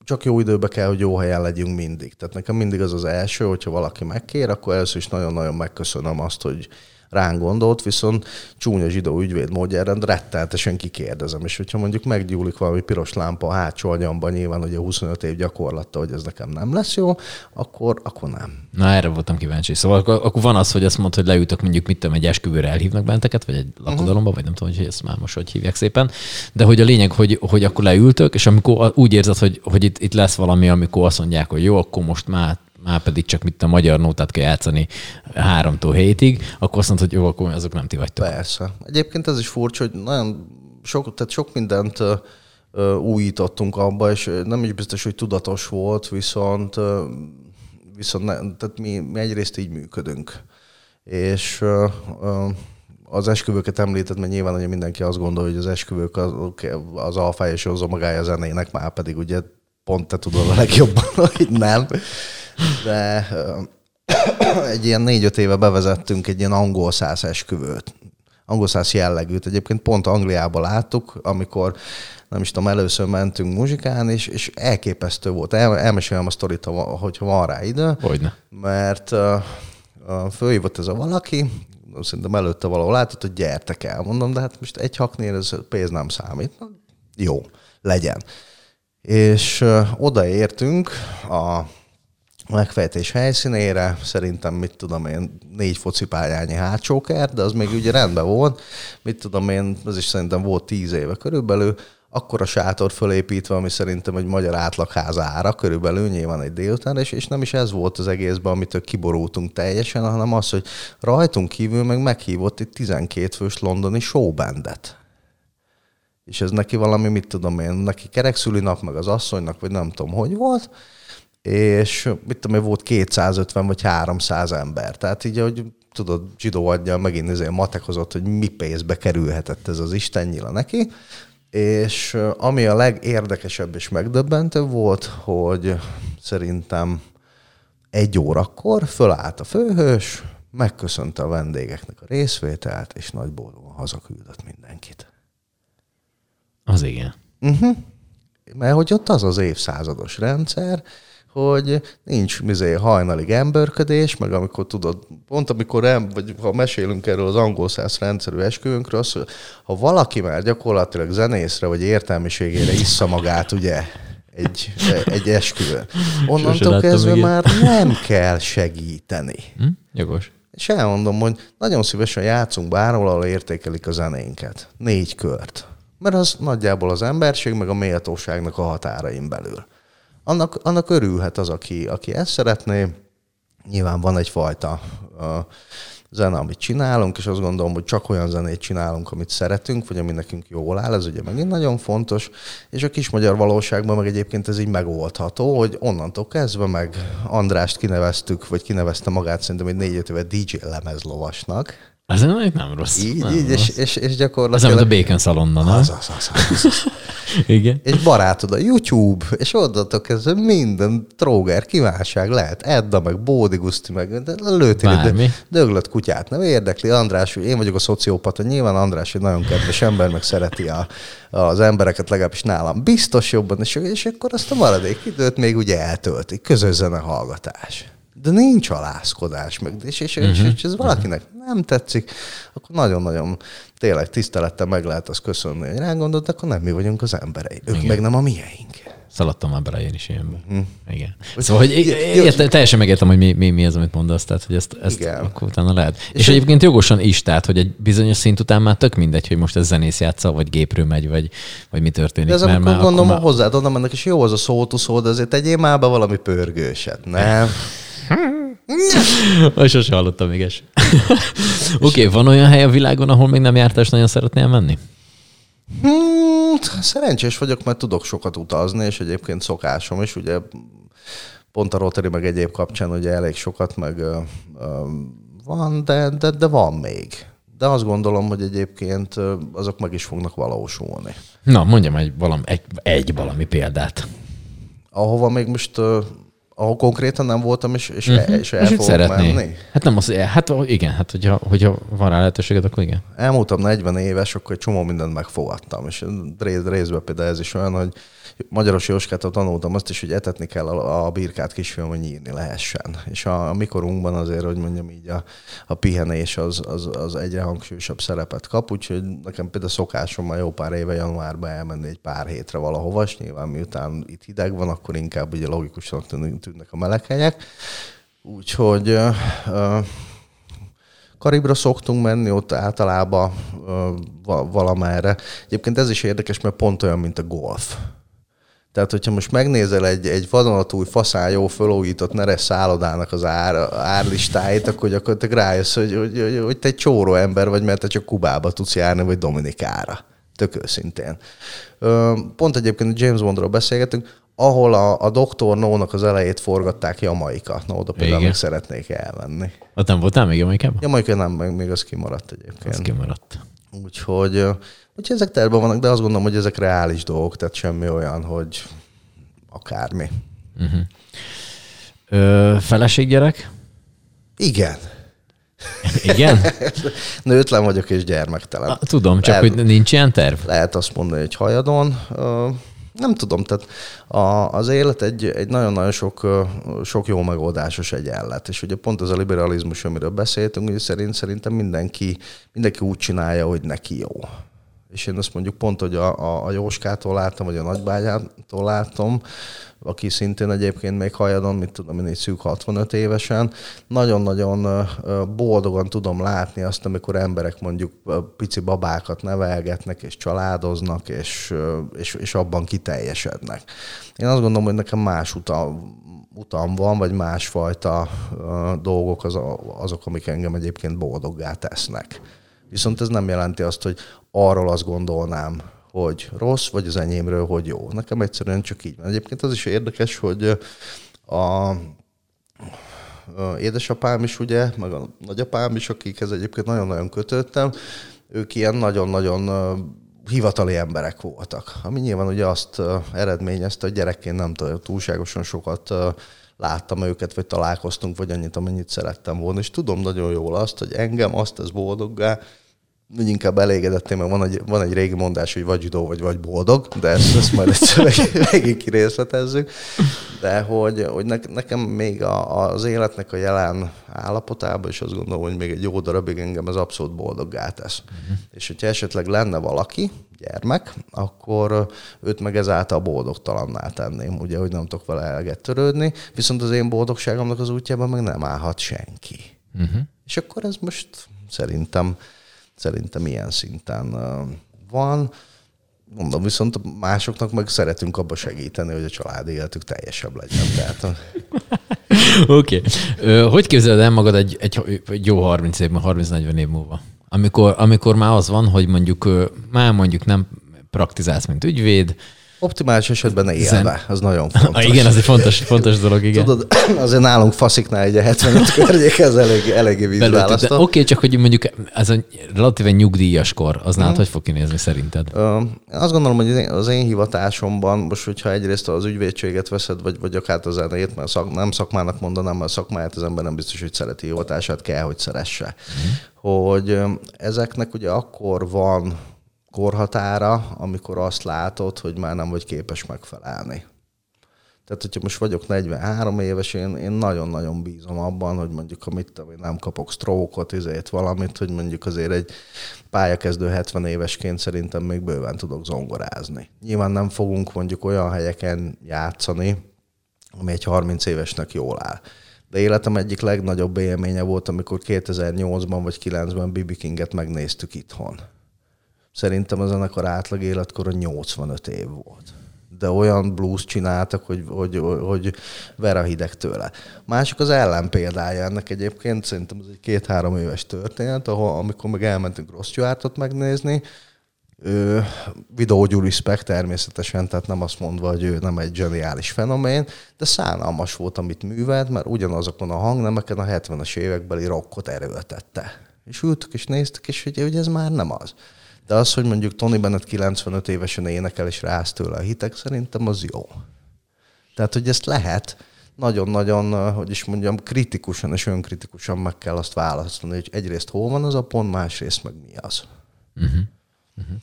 S2: csak jó időbe kell, hogy jó helyen legyünk mindig. Tehát nekem mindig az az első, hogyha valaki megkér, akkor először is nagyon-nagyon megköszönöm azt, hogy ránk gondolt, viszont csúnya zsidó ügyvéd módjára rettenetesen kikérdezem. És hogyha mondjuk meggyúlik valami piros lámpa a hátsó agyamban, nyilván a 25 év gyakorlatta, hogy ez nekem nem lesz jó, akkor, akkor nem.
S1: Na erre voltam kíváncsi. Szóval akkor, akkor van az, hogy azt mondod, hogy leültök mondjuk, mit tudom, egy esküvőre elhívnak benteket, vagy egy lakodalomba, uh-huh. vagy nem tudom, hogy ezt már most hogy hívják szépen. De hogy a lényeg, hogy, hogy akkor leültök, és amikor úgy érzed, hogy, hogy itt, itt lesz valami, amikor azt mondják, hogy jó, akkor most már már pedig csak mit a magyar nótát kell játszani háromtól hétig, akkor azt mondod, hogy jó, akkor azok nem ti vagytok.
S2: Persze. Egyébként ez is furcsa, hogy nagyon sok, tehát sok mindent újítottunk abba, és nem is biztos, hogy tudatos volt, viszont, viszont ne, tehát mi, mi egyrészt így működünk. És az esküvőket említett, mert nyilván hogy mindenki azt gondolja, hogy az esküvők az, az alfája és az omagája zenének, már pedig ugye pont te tudod a legjobban, hogy nem de egy ilyen négy-öt éve bevezettünk egy ilyen angol száz esküvőt. Angol száz jellegűt. Egyébként pont Angliában láttuk, amikor nem is tudom, először mentünk muzsikán, és, és elképesztő volt. El, elmesélem a sztorit, hogyha van rá idő.
S1: Hogyne.
S2: Mert uh, fölhívott ez a valaki, szerintem előtte valahol látott, hogy gyertek el. Mondom, de hát most egy haknél ez pénz nem számít. Jó, legyen. És uh, odaértünk a megfejtés helyszínére, szerintem mit tudom én, négy focipályányi hátsóker, de az még ugye rendben volt, mit tudom én, az is szerintem volt tíz éve körülbelül, akkor a sátor fölépítve, ami szerintem egy magyar átlagház ára, körülbelül nyilván egy délután, és, és nem is ez volt az egészben, amitől kiborultunk teljesen, hanem az, hogy rajtunk kívül meg meghívott egy 12 fős londoni showbandet. És ez neki valami, mit tudom én, neki kerekszülinap, meg az asszonynak, vagy nem tudom, hogy volt, és mit tudom, volt 250 vagy 300 ember. Tehát így, hogy tudod, zsidó adja megint azért matekozott, hogy mi pénzbe kerülhetett ez az Isten nyila neki. És ami a legérdekesebb és megdöbbentőbb volt, hogy szerintem egy órakor fölállt a főhős, megköszönte a vendégeknek a részvételt, és nagy boldogan hazaküldött mindenkit.
S1: Az igen.
S2: Uh-huh. Mert hogy ott az az évszázados rendszer, hogy nincs mizé hajnalig emberködés, meg amikor tudod, pont amikor nem, vagy ha mesélünk erről az angol száz rendszerű esküvőnkről, az, hogy ha valaki már gyakorlatilag zenészre vagy értelmiségére issza magát, ugye, egy, egy esküvő. Onnantól kezdve már nem kell segíteni.
S1: Hm? Jogos.
S2: És elmondom, hogy nagyon szívesen játszunk bárhol, ahol értékelik a zenénket. Négy kört. Mert az nagyjából az emberség, meg a méltóságnak a határain belül. Annak, annak örülhet az, aki, aki ezt szeretné. Nyilván van egyfajta uh, zene, amit csinálunk, és azt gondolom, hogy csak olyan zenét csinálunk, amit szeretünk, vagy ami nekünk jól áll, ez ugye megint nagyon fontos, és a kis magyar valóságban meg egyébként ez így megoldható, hogy onnantól kezdve meg Andrást kineveztük, vagy kinevezte magát szerintem egy négy-öt éve DJ lemezlovasnak,
S1: ez nem, nem rossz.
S2: így,
S1: nem
S2: így
S1: rossz.
S2: és, és, és gyakorlatilag...
S1: Ez nem, a Bacon szalonna, nem?
S2: Az, az, az, az, az.
S1: Igen.
S2: És barátod a YouTube, és onnantól kezdve minden tróger kívánság lehet. Edda, meg Bódi Guszti, meg de döglött kutyát. Nem érdekli, András, én vagyok a szociopata, nyilván András egy nagyon kedves ember, meg szereti a, az embereket, legalábbis nálam biztos jobban, és, és akkor azt a maradék időt még ugye eltölti. Közös zene hallgatás. De nincs alázkodás, meg, és, és, uh-huh. és, és ez valakinek nem tetszik, akkor nagyon-nagyon tényleg tisztelettel meg lehet azt köszönni, hogy ránk gondolt, akkor nem mi vagyunk az emberei. Ők
S1: Igen.
S2: meg nem a miénk.
S1: Szaladtam már bele én is ilyenbe.
S2: Mhm.
S1: Igen. Szóval, hogy érte, teljesen megértem, hogy mi, mi, mi az, amit mondasz, tehát, hogy ezt, ezt
S2: Igen.
S1: akkor utána lehet. És,
S2: És
S1: és
S2: egy-
S1: egyébként jogosan is, tehát, hogy egy bizonyos szint után már tök mindegy, hogy most ez zenész játsza, vagy gépről megy, vagy, vagy mi történik.
S2: De ez
S1: mert már
S2: gondolom,
S1: akkor
S2: már... hozzád oda mennek, és jó az a szótuszó, de azért tegyél már be valami pörgőset, nem?
S1: már... Sose hallottam még ezt. Oké, okay, van olyan hely a világon, ahol még nem jártál, és nagyon szeretnél menni?
S2: Hmm, szerencsés vagyok, mert tudok sokat utazni, és egyébként szokásom is, ugye pont a Rotary meg egyéb kapcsán ugye elég sokat meg ö, ö, van, de, de, de van még. De azt gondolom, hogy egyébként azok meg is fognak valósulni.
S1: Na, mondjam egy valami, egy, egy valami példát.
S2: Ahova még most, ö, ahol konkrétan nem voltam, és, és, uh-huh. és el.
S1: És
S2: fogok
S1: szeretné.
S2: menni.
S1: Hát nem az, hát igen, hát hogyha, hogyha van rá lehetőséged, akkor igen.
S2: elmúltam 40 éves, akkor egy csomó mindent megfogadtam. És rész, részben például ez is olyan, hogy Magyaros Jóskától tanultam azt is, hogy etetni kell a, a birkát kisfiam, hogy nyírni lehessen. És a, a mikorunkban azért, hogy mondjam így, a, a pihenés az, az, az egyre hangsúlyosabb szerepet kap, úgyhogy nekem például szokásom már jó pár éve januárban elmenni egy pár hétre valahova, és nyilván miután itt hideg van, akkor inkább ugye logikusanak tűnnek, tűnnek a meleg helyek. Úgyhogy Karibra szoktunk menni, ott általában va- valamerre. Egyébként ez is érdekes, mert pont olyan, mint a golf. Tehát, hogyha most megnézel egy, egy vadonatúj faszán jó fölújított neres szállodának az ár, árlistáit, akkor gyakorlatilag rájössz, hogy, hogy, hogy, hogy te egy csóró ember vagy, mert te csak Kubába tudsz járni, vagy Dominikára. Tök őszintén. Pont egyébként James Bondról beszélgetünk, ahol a, a Dr. No-nak az elejét forgatták Jamaika. Na, oda például még szeretnék elmenni.
S1: Ott nem voltál még Jamaikában?
S2: Jamaika nem, meg még az kimaradt egyébként.
S1: Ez kimaradt.
S2: Úgyhogy, ö, úgyhogy ezek terben vannak, de azt gondolom, hogy ezek reális dolgok, tehát semmi olyan, hogy akármi.
S1: Ö, feleség gyerek?
S2: Igen.
S1: Igen?
S2: Nőtlen vagyok és gyermektelen.
S1: Ah, Tudom, csak
S2: Lehet-
S1: hogy nincs ilyen terv.
S2: Lehet azt mondani, hogy hajadon. Nem tudom, tehát a, az élet egy, egy nagyon-nagyon sok, sok jó megoldásos egyenlet. És ugye pont ez a liberalizmus, amiről beszéltünk, hogy szerint szerintem mindenki, mindenki úgy csinálja, hogy neki jó. És én azt mondjuk pont, hogy a, a, a Jóskától láttam, vagy a Nagybányától láttam, aki szintén egyébként még hajadon, mit tudom én, egy szűk 65 évesen, nagyon-nagyon boldogan tudom látni azt, amikor emberek mondjuk pici babákat nevelgetnek, és családoznak, és, és, és abban kiteljesednek. Én azt gondolom, hogy nekem más utam, utam van, vagy másfajta dolgok az, azok, amik engem egyébként boldoggá tesznek. Viszont ez nem jelenti azt, hogy arról azt gondolnám, hogy rossz, vagy az enyémről, hogy jó. Nekem egyszerűen csak így van. Egyébként az is érdekes, hogy a, édesapám is, ugye, meg a nagyapám is, akikhez egyébként nagyon-nagyon kötöttem, ők ilyen nagyon-nagyon hivatali emberek voltak. Ami nyilván ugye azt eredményezte, hogy gyerekként nem túlságosan sokat láttam őket, vagy találkoztunk, vagy annyit, amennyit szerettem volna. És tudom nagyon jól azt, hogy engem azt ez boldoggá, úgy inkább elégedettem, mert van egy, van egy régi mondás, hogy vagy zsidó, vagy vagy boldog, de ezt, ezt majd egyszer megint kirészletezzük. De hogy, hogy ne, nekem még a, az életnek a jelen állapotában, és azt gondolom, hogy még egy jó darabig engem ez abszolút boldoggá tesz. Uh-huh. És hogyha esetleg lenne valaki, gyermek, akkor őt meg ezáltal boldogtalanná tenném, ugye, hogy nem tudok vele eleget törődni, viszont az én boldogságomnak az útjában meg nem állhat senki.
S1: Uh-huh.
S2: És akkor ez most szerintem, szerintem ilyen szinten van. mondom, viszont másoknak meg szeretünk abba segíteni, hogy a családi életük teljesebb legyen. Tehát...
S1: Oké. okay. Hogy képzeled el magad egy, egy, egy jó 30 évben, 30-40 év múlva? Amikor, amikor már az van, hogy mondjuk már mondjuk nem praktizálsz, mint ügyvéd,
S2: Optimális esetben élve, az nagyon fontos.
S1: Ah, igen, az egy fontos, fontos dolog, igen.
S2: Tudod, azért nálunk fasziknál egy 75 környék, ez elég, eléggé vízválasztó.
S1: Oké, okay, csak hogy mondjuk ez a relatíven nyugdíjas kor, az nálad hmm. hogy fog kinézni szerinted?
S2: Uh, azt gondolom, hogy az én hivatásomban, most hogyha egyrészt az ügyvédséget veszed, vagy, vagy akár az zenét, mert szak, nem szakmának mondanám, mert a szakmáját az ember nem biztos, hogy szereti hivatását, kell, hogy szeresse. Hmm. Hogy ezeknek ugye akkor van korhatára, amikor azt látod, hogy már nem vagy képes megfelelni. Tehát, hogyha most vagyok 43 éves, én, én nagyon-nagyon bízom abban, hogy mondjuk, ha mit tudom, én nem kapok stroke-ot, izét, valamit, hogy mondjuk azért egy pályakezdő 70 évesként szerintem még bőven tudok zongorázni. Nyilván nem fogunk mondjuk olyan helyeken játszani, ami egy 30 évesnek jól áll. De életem egyik legnagyobb élménye volt, amikor 2008-ban vagy 2009-ben Bibi Kinget megnéztük itthon Szerintem a zenekar átlag életkora 85 év volt. De olyan blues csináltak, hogy, hogy, hogy ver a hideg tőle. Másik az ellenpéldája ennek egyébként, szerintem ez egy két-három éves történet, ahol amikor meg elmentünk Ross Stewartot megnézni, ő, Video Respect természetesen, tehát nem azt mondva, hogy ő nem egy zseniális fenomén, de szánalmas volt, amit művelt, mert ugyanazokon a hangnemeken a 70-es évekbeli rockot erőltette. És ültük és néztük, és hogy, hogy ez már nem az. De az, hogy mondjuk Tony Bennett 95 évesen énekel és rász tőle a hitek, szerintem az jó. Tehát, hogy ezt lehet nagyon-nagyon, hogy is mondjam, kritikusan és önkritikusan meg kell azt választani, hogy egyrészt hol van az a pont, másrészt meg mi az. Uh-huh.
S1: Uh-huh.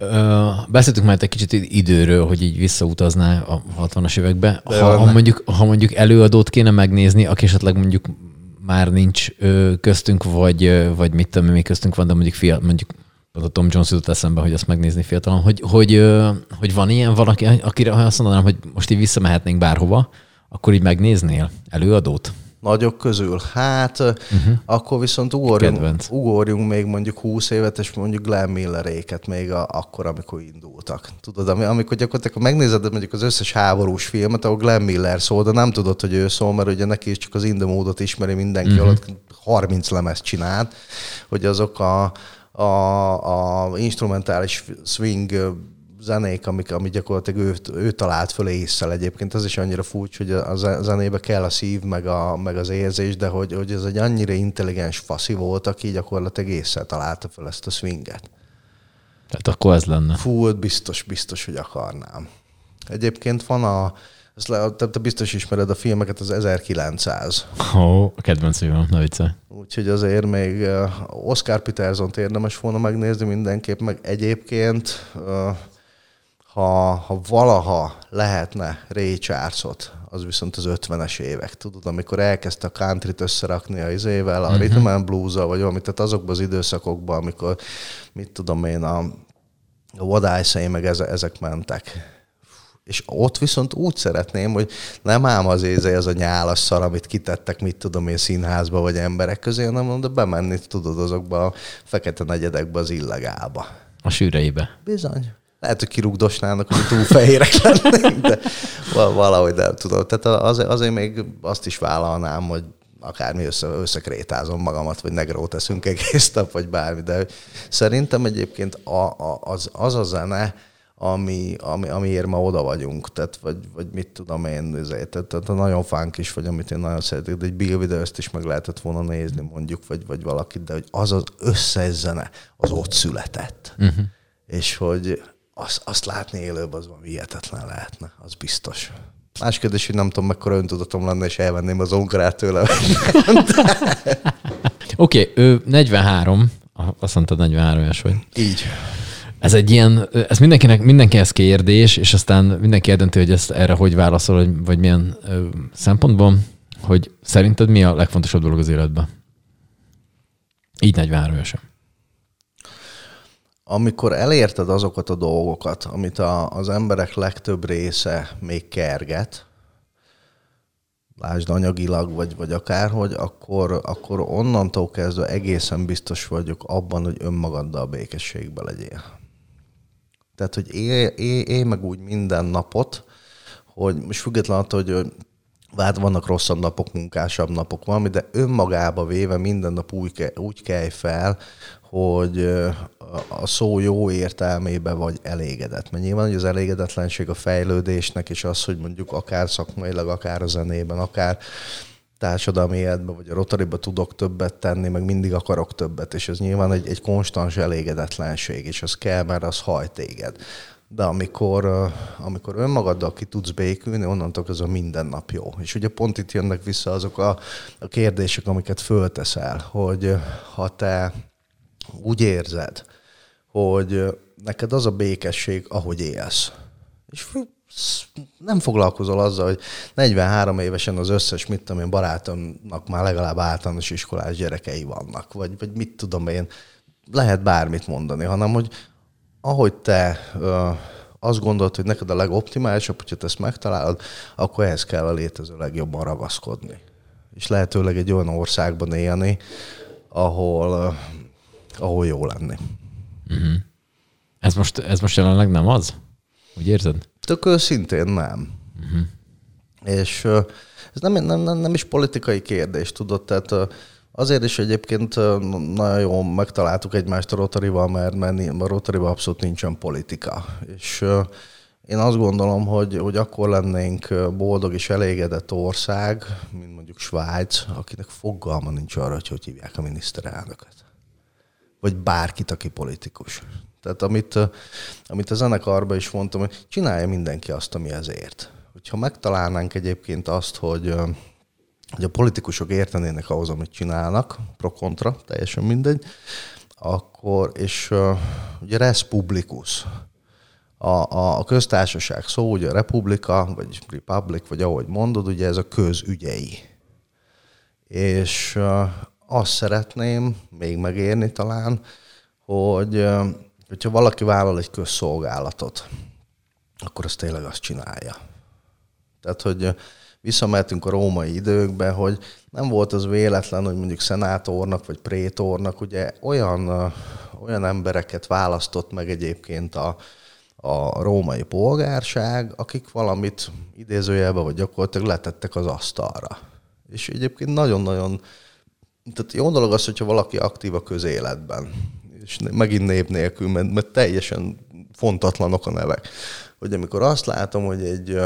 S1: Uh, beszéltünk már egy kicsit időről, hogy így visszautaznál a 60-as évekbe. Ha, ha, mondjuk, ha mondjuk előadót kéne megnézni, aki esetleg mondjuk már nincs ö, köztünk, vagy, vagy mit tudom, mi köztünk van, de mondjuk, fia, mondjuk az a Tom Jones jutott eszembe, hogy azt megnézni fiatalon, hogy, hogy, hogy van ilyen valaki, akire ha azt mondanám, hogy most így visszamehetnénk bárhova, akkor így megnéznél előadót?
S2: Nagyok közül. Hát uh-huh. akkor viszont ugorjunk, ugorjunk még mondjuk 20 évet, és mondjuk Glenn Milleréket még a, akkor, amikor indultak. Tudod, amikor gyakorlatilag megnézed mondjuk az összes háborús filmet, ahol Glenn Miller szól, de nem tudod, hogy ő szól, mert ugye neki is csak az indemódot ismeri mindenki, uh-huh. alatt 30 lemez csinált, hogy azok a, a, a instrumentális swing zenék, amik, ami gyakorlatilag ő, ő talált föl észszel egyébként. Az is annyira furcsa, hogy a zenébe kell a szív, meg, a, meg az érzés, de hogy, hogy ez egy annyira intelligens faszi volt, aki gyakorlatilag észszel találta föl ezt a swinget.
S1: Tehát akkor ez lenne.
S2: Fú, biztos, biztos, hogy akarnám. Egyébként van a, ezt le, te, te biztos ismered a filmeket, az 1900.
S1: Ó, oh, a kedvenc filmem, ne viccelj.
S2: Úgyhogy azért még Oscar Peterson-t érdemes volna megnézni mindenképp, meg egyébként ha, ha valaha lehetne Ray Charles-ot, az viszont az 50-es évek, tudod, amikor elkezdte a country-t összerakni a izével, a uh-huh. rhythm and blues vagy valamit, tehát azokban az időszakokban, amikor, mit tudom én, a, a What I Say, meg ezek mentek és ott viszont úgy szeretném, hogy nem ám az éze ez a nyálas szar, amit kitettek, mit tudom én, színházba vagy emberek közé, hanem de bemenni tudod azokba a fekete negyedekbe az illegálba.
S1: A sűreibe.
S2: Bizony. Lehet, hogy kirugdosnának, hogy túl fehérek lennénk, de valahogy nem tudom. Tehát az, azért még azt is vállalnám, hogy akármi össze, összekrétázom magamat, vagy negrót teszünk egész nap, vagy bármi, de szerintem egyébként a, a, az, az a zene, ami, ami, amiért ma oda vagyunk, tehát vagy, vagy mit tudom én, ezért, tehát, tehát nagyon fánk is vagy, amit én nagyon szeretek, de egy Bill Withers-t is meg lehetett volna nézni mondjuk, vagy, vagy valakit, de hogy az az összes zene, az ott született. Uh-huh. És hogy azt, azt látni élőben az valami hihetetlen lehetne, az biztos. Más kérdés, hogy nem tudom, mekkora öntudatom lenne, és elvenném az onkorát tőle.
S1: Oké, okay, ő 43, azt mondtad 43 éves vagy.
S2: Így
S1: ez egy ilyen, ez mindenkinek, mindenkihez kérdés, és aztán mindenki eldönti, hogy ezt erre hogy válaszol, vagy milyen ö, szempontból, hogy szerinted mi a legfontosabb dolog az életben? Így 43 évesen.
S2: Amikor elérted azokat a dolgokat, amit a, az emberek legtöbb része még kerget, lásd anyagilag, vagy, vagy akárhogy, akkor, akkor onnantól kezdve egészen biztos vagyok abban, hogy önmagaddal békességbe legyél Tehát, hogy élj, élj, élj meg úgy minden napot, hogy most független attól, hogy hát vannak rosszabb napok, munkásabb napok, valami, de önmagába véve minden nap úgy, úgy kelj fel, hogy a szó jó értelmébe vagy elégedett. Mert nyilván, hogy az elégedetlenség a fejlődésnek, és az, hogy mondjuk akár szakmailag, akár a zenében, akár társadalmi életben, vagy a rotariba tudok többet tenni, meg mindig akarok többet, és ez nyilván egy, egy konstans elégedetlenség, és az kell, mert az hajt téged. De amikor, amikor önmagaddal ki tudsz békülni, onnantól az a minden nap jó. És ugye pont itt jönnek vissza azok a, a kérdések, amiket fölteszel, hogy ha te úgy érzed, hogy neked az a békesség, ahogy élsz, és nem foglalkozol azzal, hogy 43 évesen az összes, mit tudom én, barátomnak már legalább általános iskolás gyerekei vannak, vagy, vagy mit tudom én, lehet bármit mondani, hanem hogy ahogy te ö, azt gondolod, hogy neked a legoptimálisabb, hogyha te ezt megtalálod, akkor ehhez kell a létező legjobban ragaszkodni. És lehetőleg egy olyan országban élni, ahol, ahol jó lenni.
S1: Uh-huh. Ez, most, ez most jelenleg nem az? Úgy érzed?
S2: Tök őszintén nem. Uh-huh. És ez nem, nem, nem, nem is politikai kérdés, tudod, tehát azért is egyébként nagyon jól megtaláltuk egymást a Rotarival, mert, mert a Rotarival abszolút nincsen politika. És én azt gondolom, hogy, hogy akkor lennénk boldog és elégedett ország, mint mondjuk Svájc, akinek fogalma nincs arra, hogy hogy hívják a miniszterelnököt. Vagy bárkit, aki politikus. Tehát amit, amit a zenekarban is mondtam, hogy csinálja mindenki azt, ami ezért. Hogyha megtalálnánk egyébként azt, hogy, hogy a politikusok értenének ahhoz, amit csinálnak, pro-kontra, teljesen mindegy, akkor, és ugye res publicus, a, a, a köztársaság szó, ugye a republika, vagy republic, vagy ahogy mondod, ugye ez a közügyei. És azt szeretném még megérni talán, hogy hogyha valaki vállal egy közszolgálatot, akkor az tényleg azt csinálja. Tehát, hogy visszamehetünk a római időkbe, hogy nem volt az véletlen, hogy mondjuk szenátornak vagy prétornak ugye olyan, olyan embereket választott meg egyébként a, a római polgárság, akik valamit idézőjelbe vagy gyakorlatilag letettek az asztalra. És egyébként nagyon-nagyon, tehát jó dolog az, hogyha valaki aktív a közéletben és megint név nélkül, mert, mert teljesen fontatlanok a nevek. Hogy amikor azt látom, hogy egy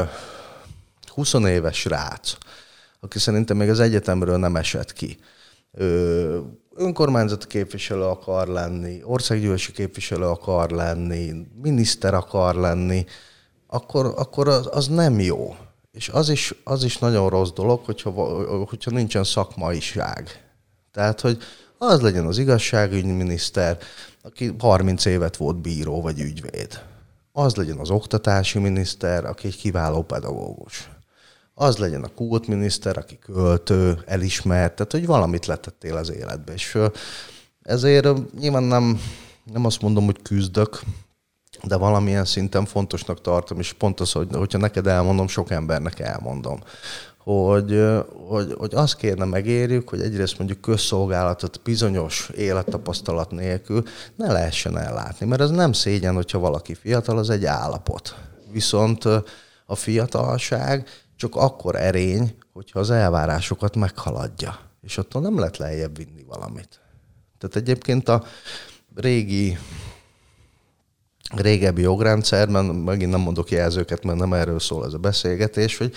S2: 20 éves rác, aki szerintem még az egyetemről nem esett ki, önkormányzati képviselő akar lenni, országgyűlési képviselő akar lenni, miniszter akar lenni, akkor, akkor az, az nem jó. És az is, az is nagyon rossz dolog, hogyha, hogyha nincsen szakmaiság. Tehát, hogy az legyen az igazságügyi miniszter, aki 30 évet volt bíró vagy ügyvéd. Az legyen az oktatási miniszter, aki egy kiváló pedagógus. Az legyen a kultminiszter, aki költő, elismert, tehát hogy valamit letettél az életbe. És ezért nyilván nem, nem azt mondom, hogy küzdök, de valamilyen szinten fontosnak tartom, és pont az, hogy, hogyha neked elmondom, sok embernek elmondom, hogy, hogy, hogy azt kérne megérjük, hogy egyrészt mondjuk közszolgálatot bizonyos élettapasztalat nélkül ne lehessen ellátni, mert ez nem szégyen, hogyha valaki fiatal, az egy állapot. Viszont a fiatalság csak akkor erény, hogyha az elvárásokat meghaladja, és attól nem lehet lejjebb vinni valamit. Tehát egyébként a régi régebbi jogrendszerben, megint nem mondok jelzőket, mert nem erről szól ez a beszélgetés, hogy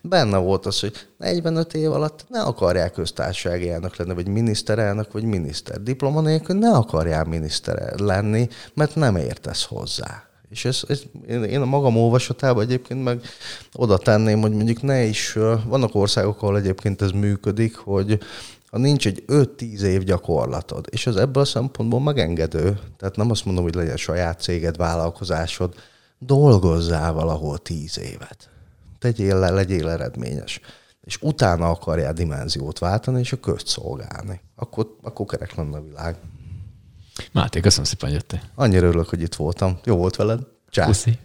S2: benne volt az, hogy 45 év alatt ne akarják köztársasági elnök lenni, vagy miniszterelnök, vagy miniszter. Diploma nélkül ne akarjál miniszter lenni, mert nem értesz hozzá. És ez, ez, én a magam olvasatában egyébként meg oda tenném, hogy mondjuk ne is, vannak országok, ahol egyébként ez működik, hogy ha nincs egy 5-10 év gyakorlatod, és az ebből a szempontból megengedő, tehát nem azt mondom, hogy legyen saját céged, vállalkozásod, dolgozzál valahol 10 évet. Tegyél le, legyél eredményes. És utána akarjál dimenziót váltani, és a közt szolgálni. Akkor, akkor kerek lenne a világ.
S1: Máté, köszönöm szépen, hogy jöttél.
S2: Annyira örülök, hogy itt voltam. Jó volt veled.
S1: Csá. Puszi.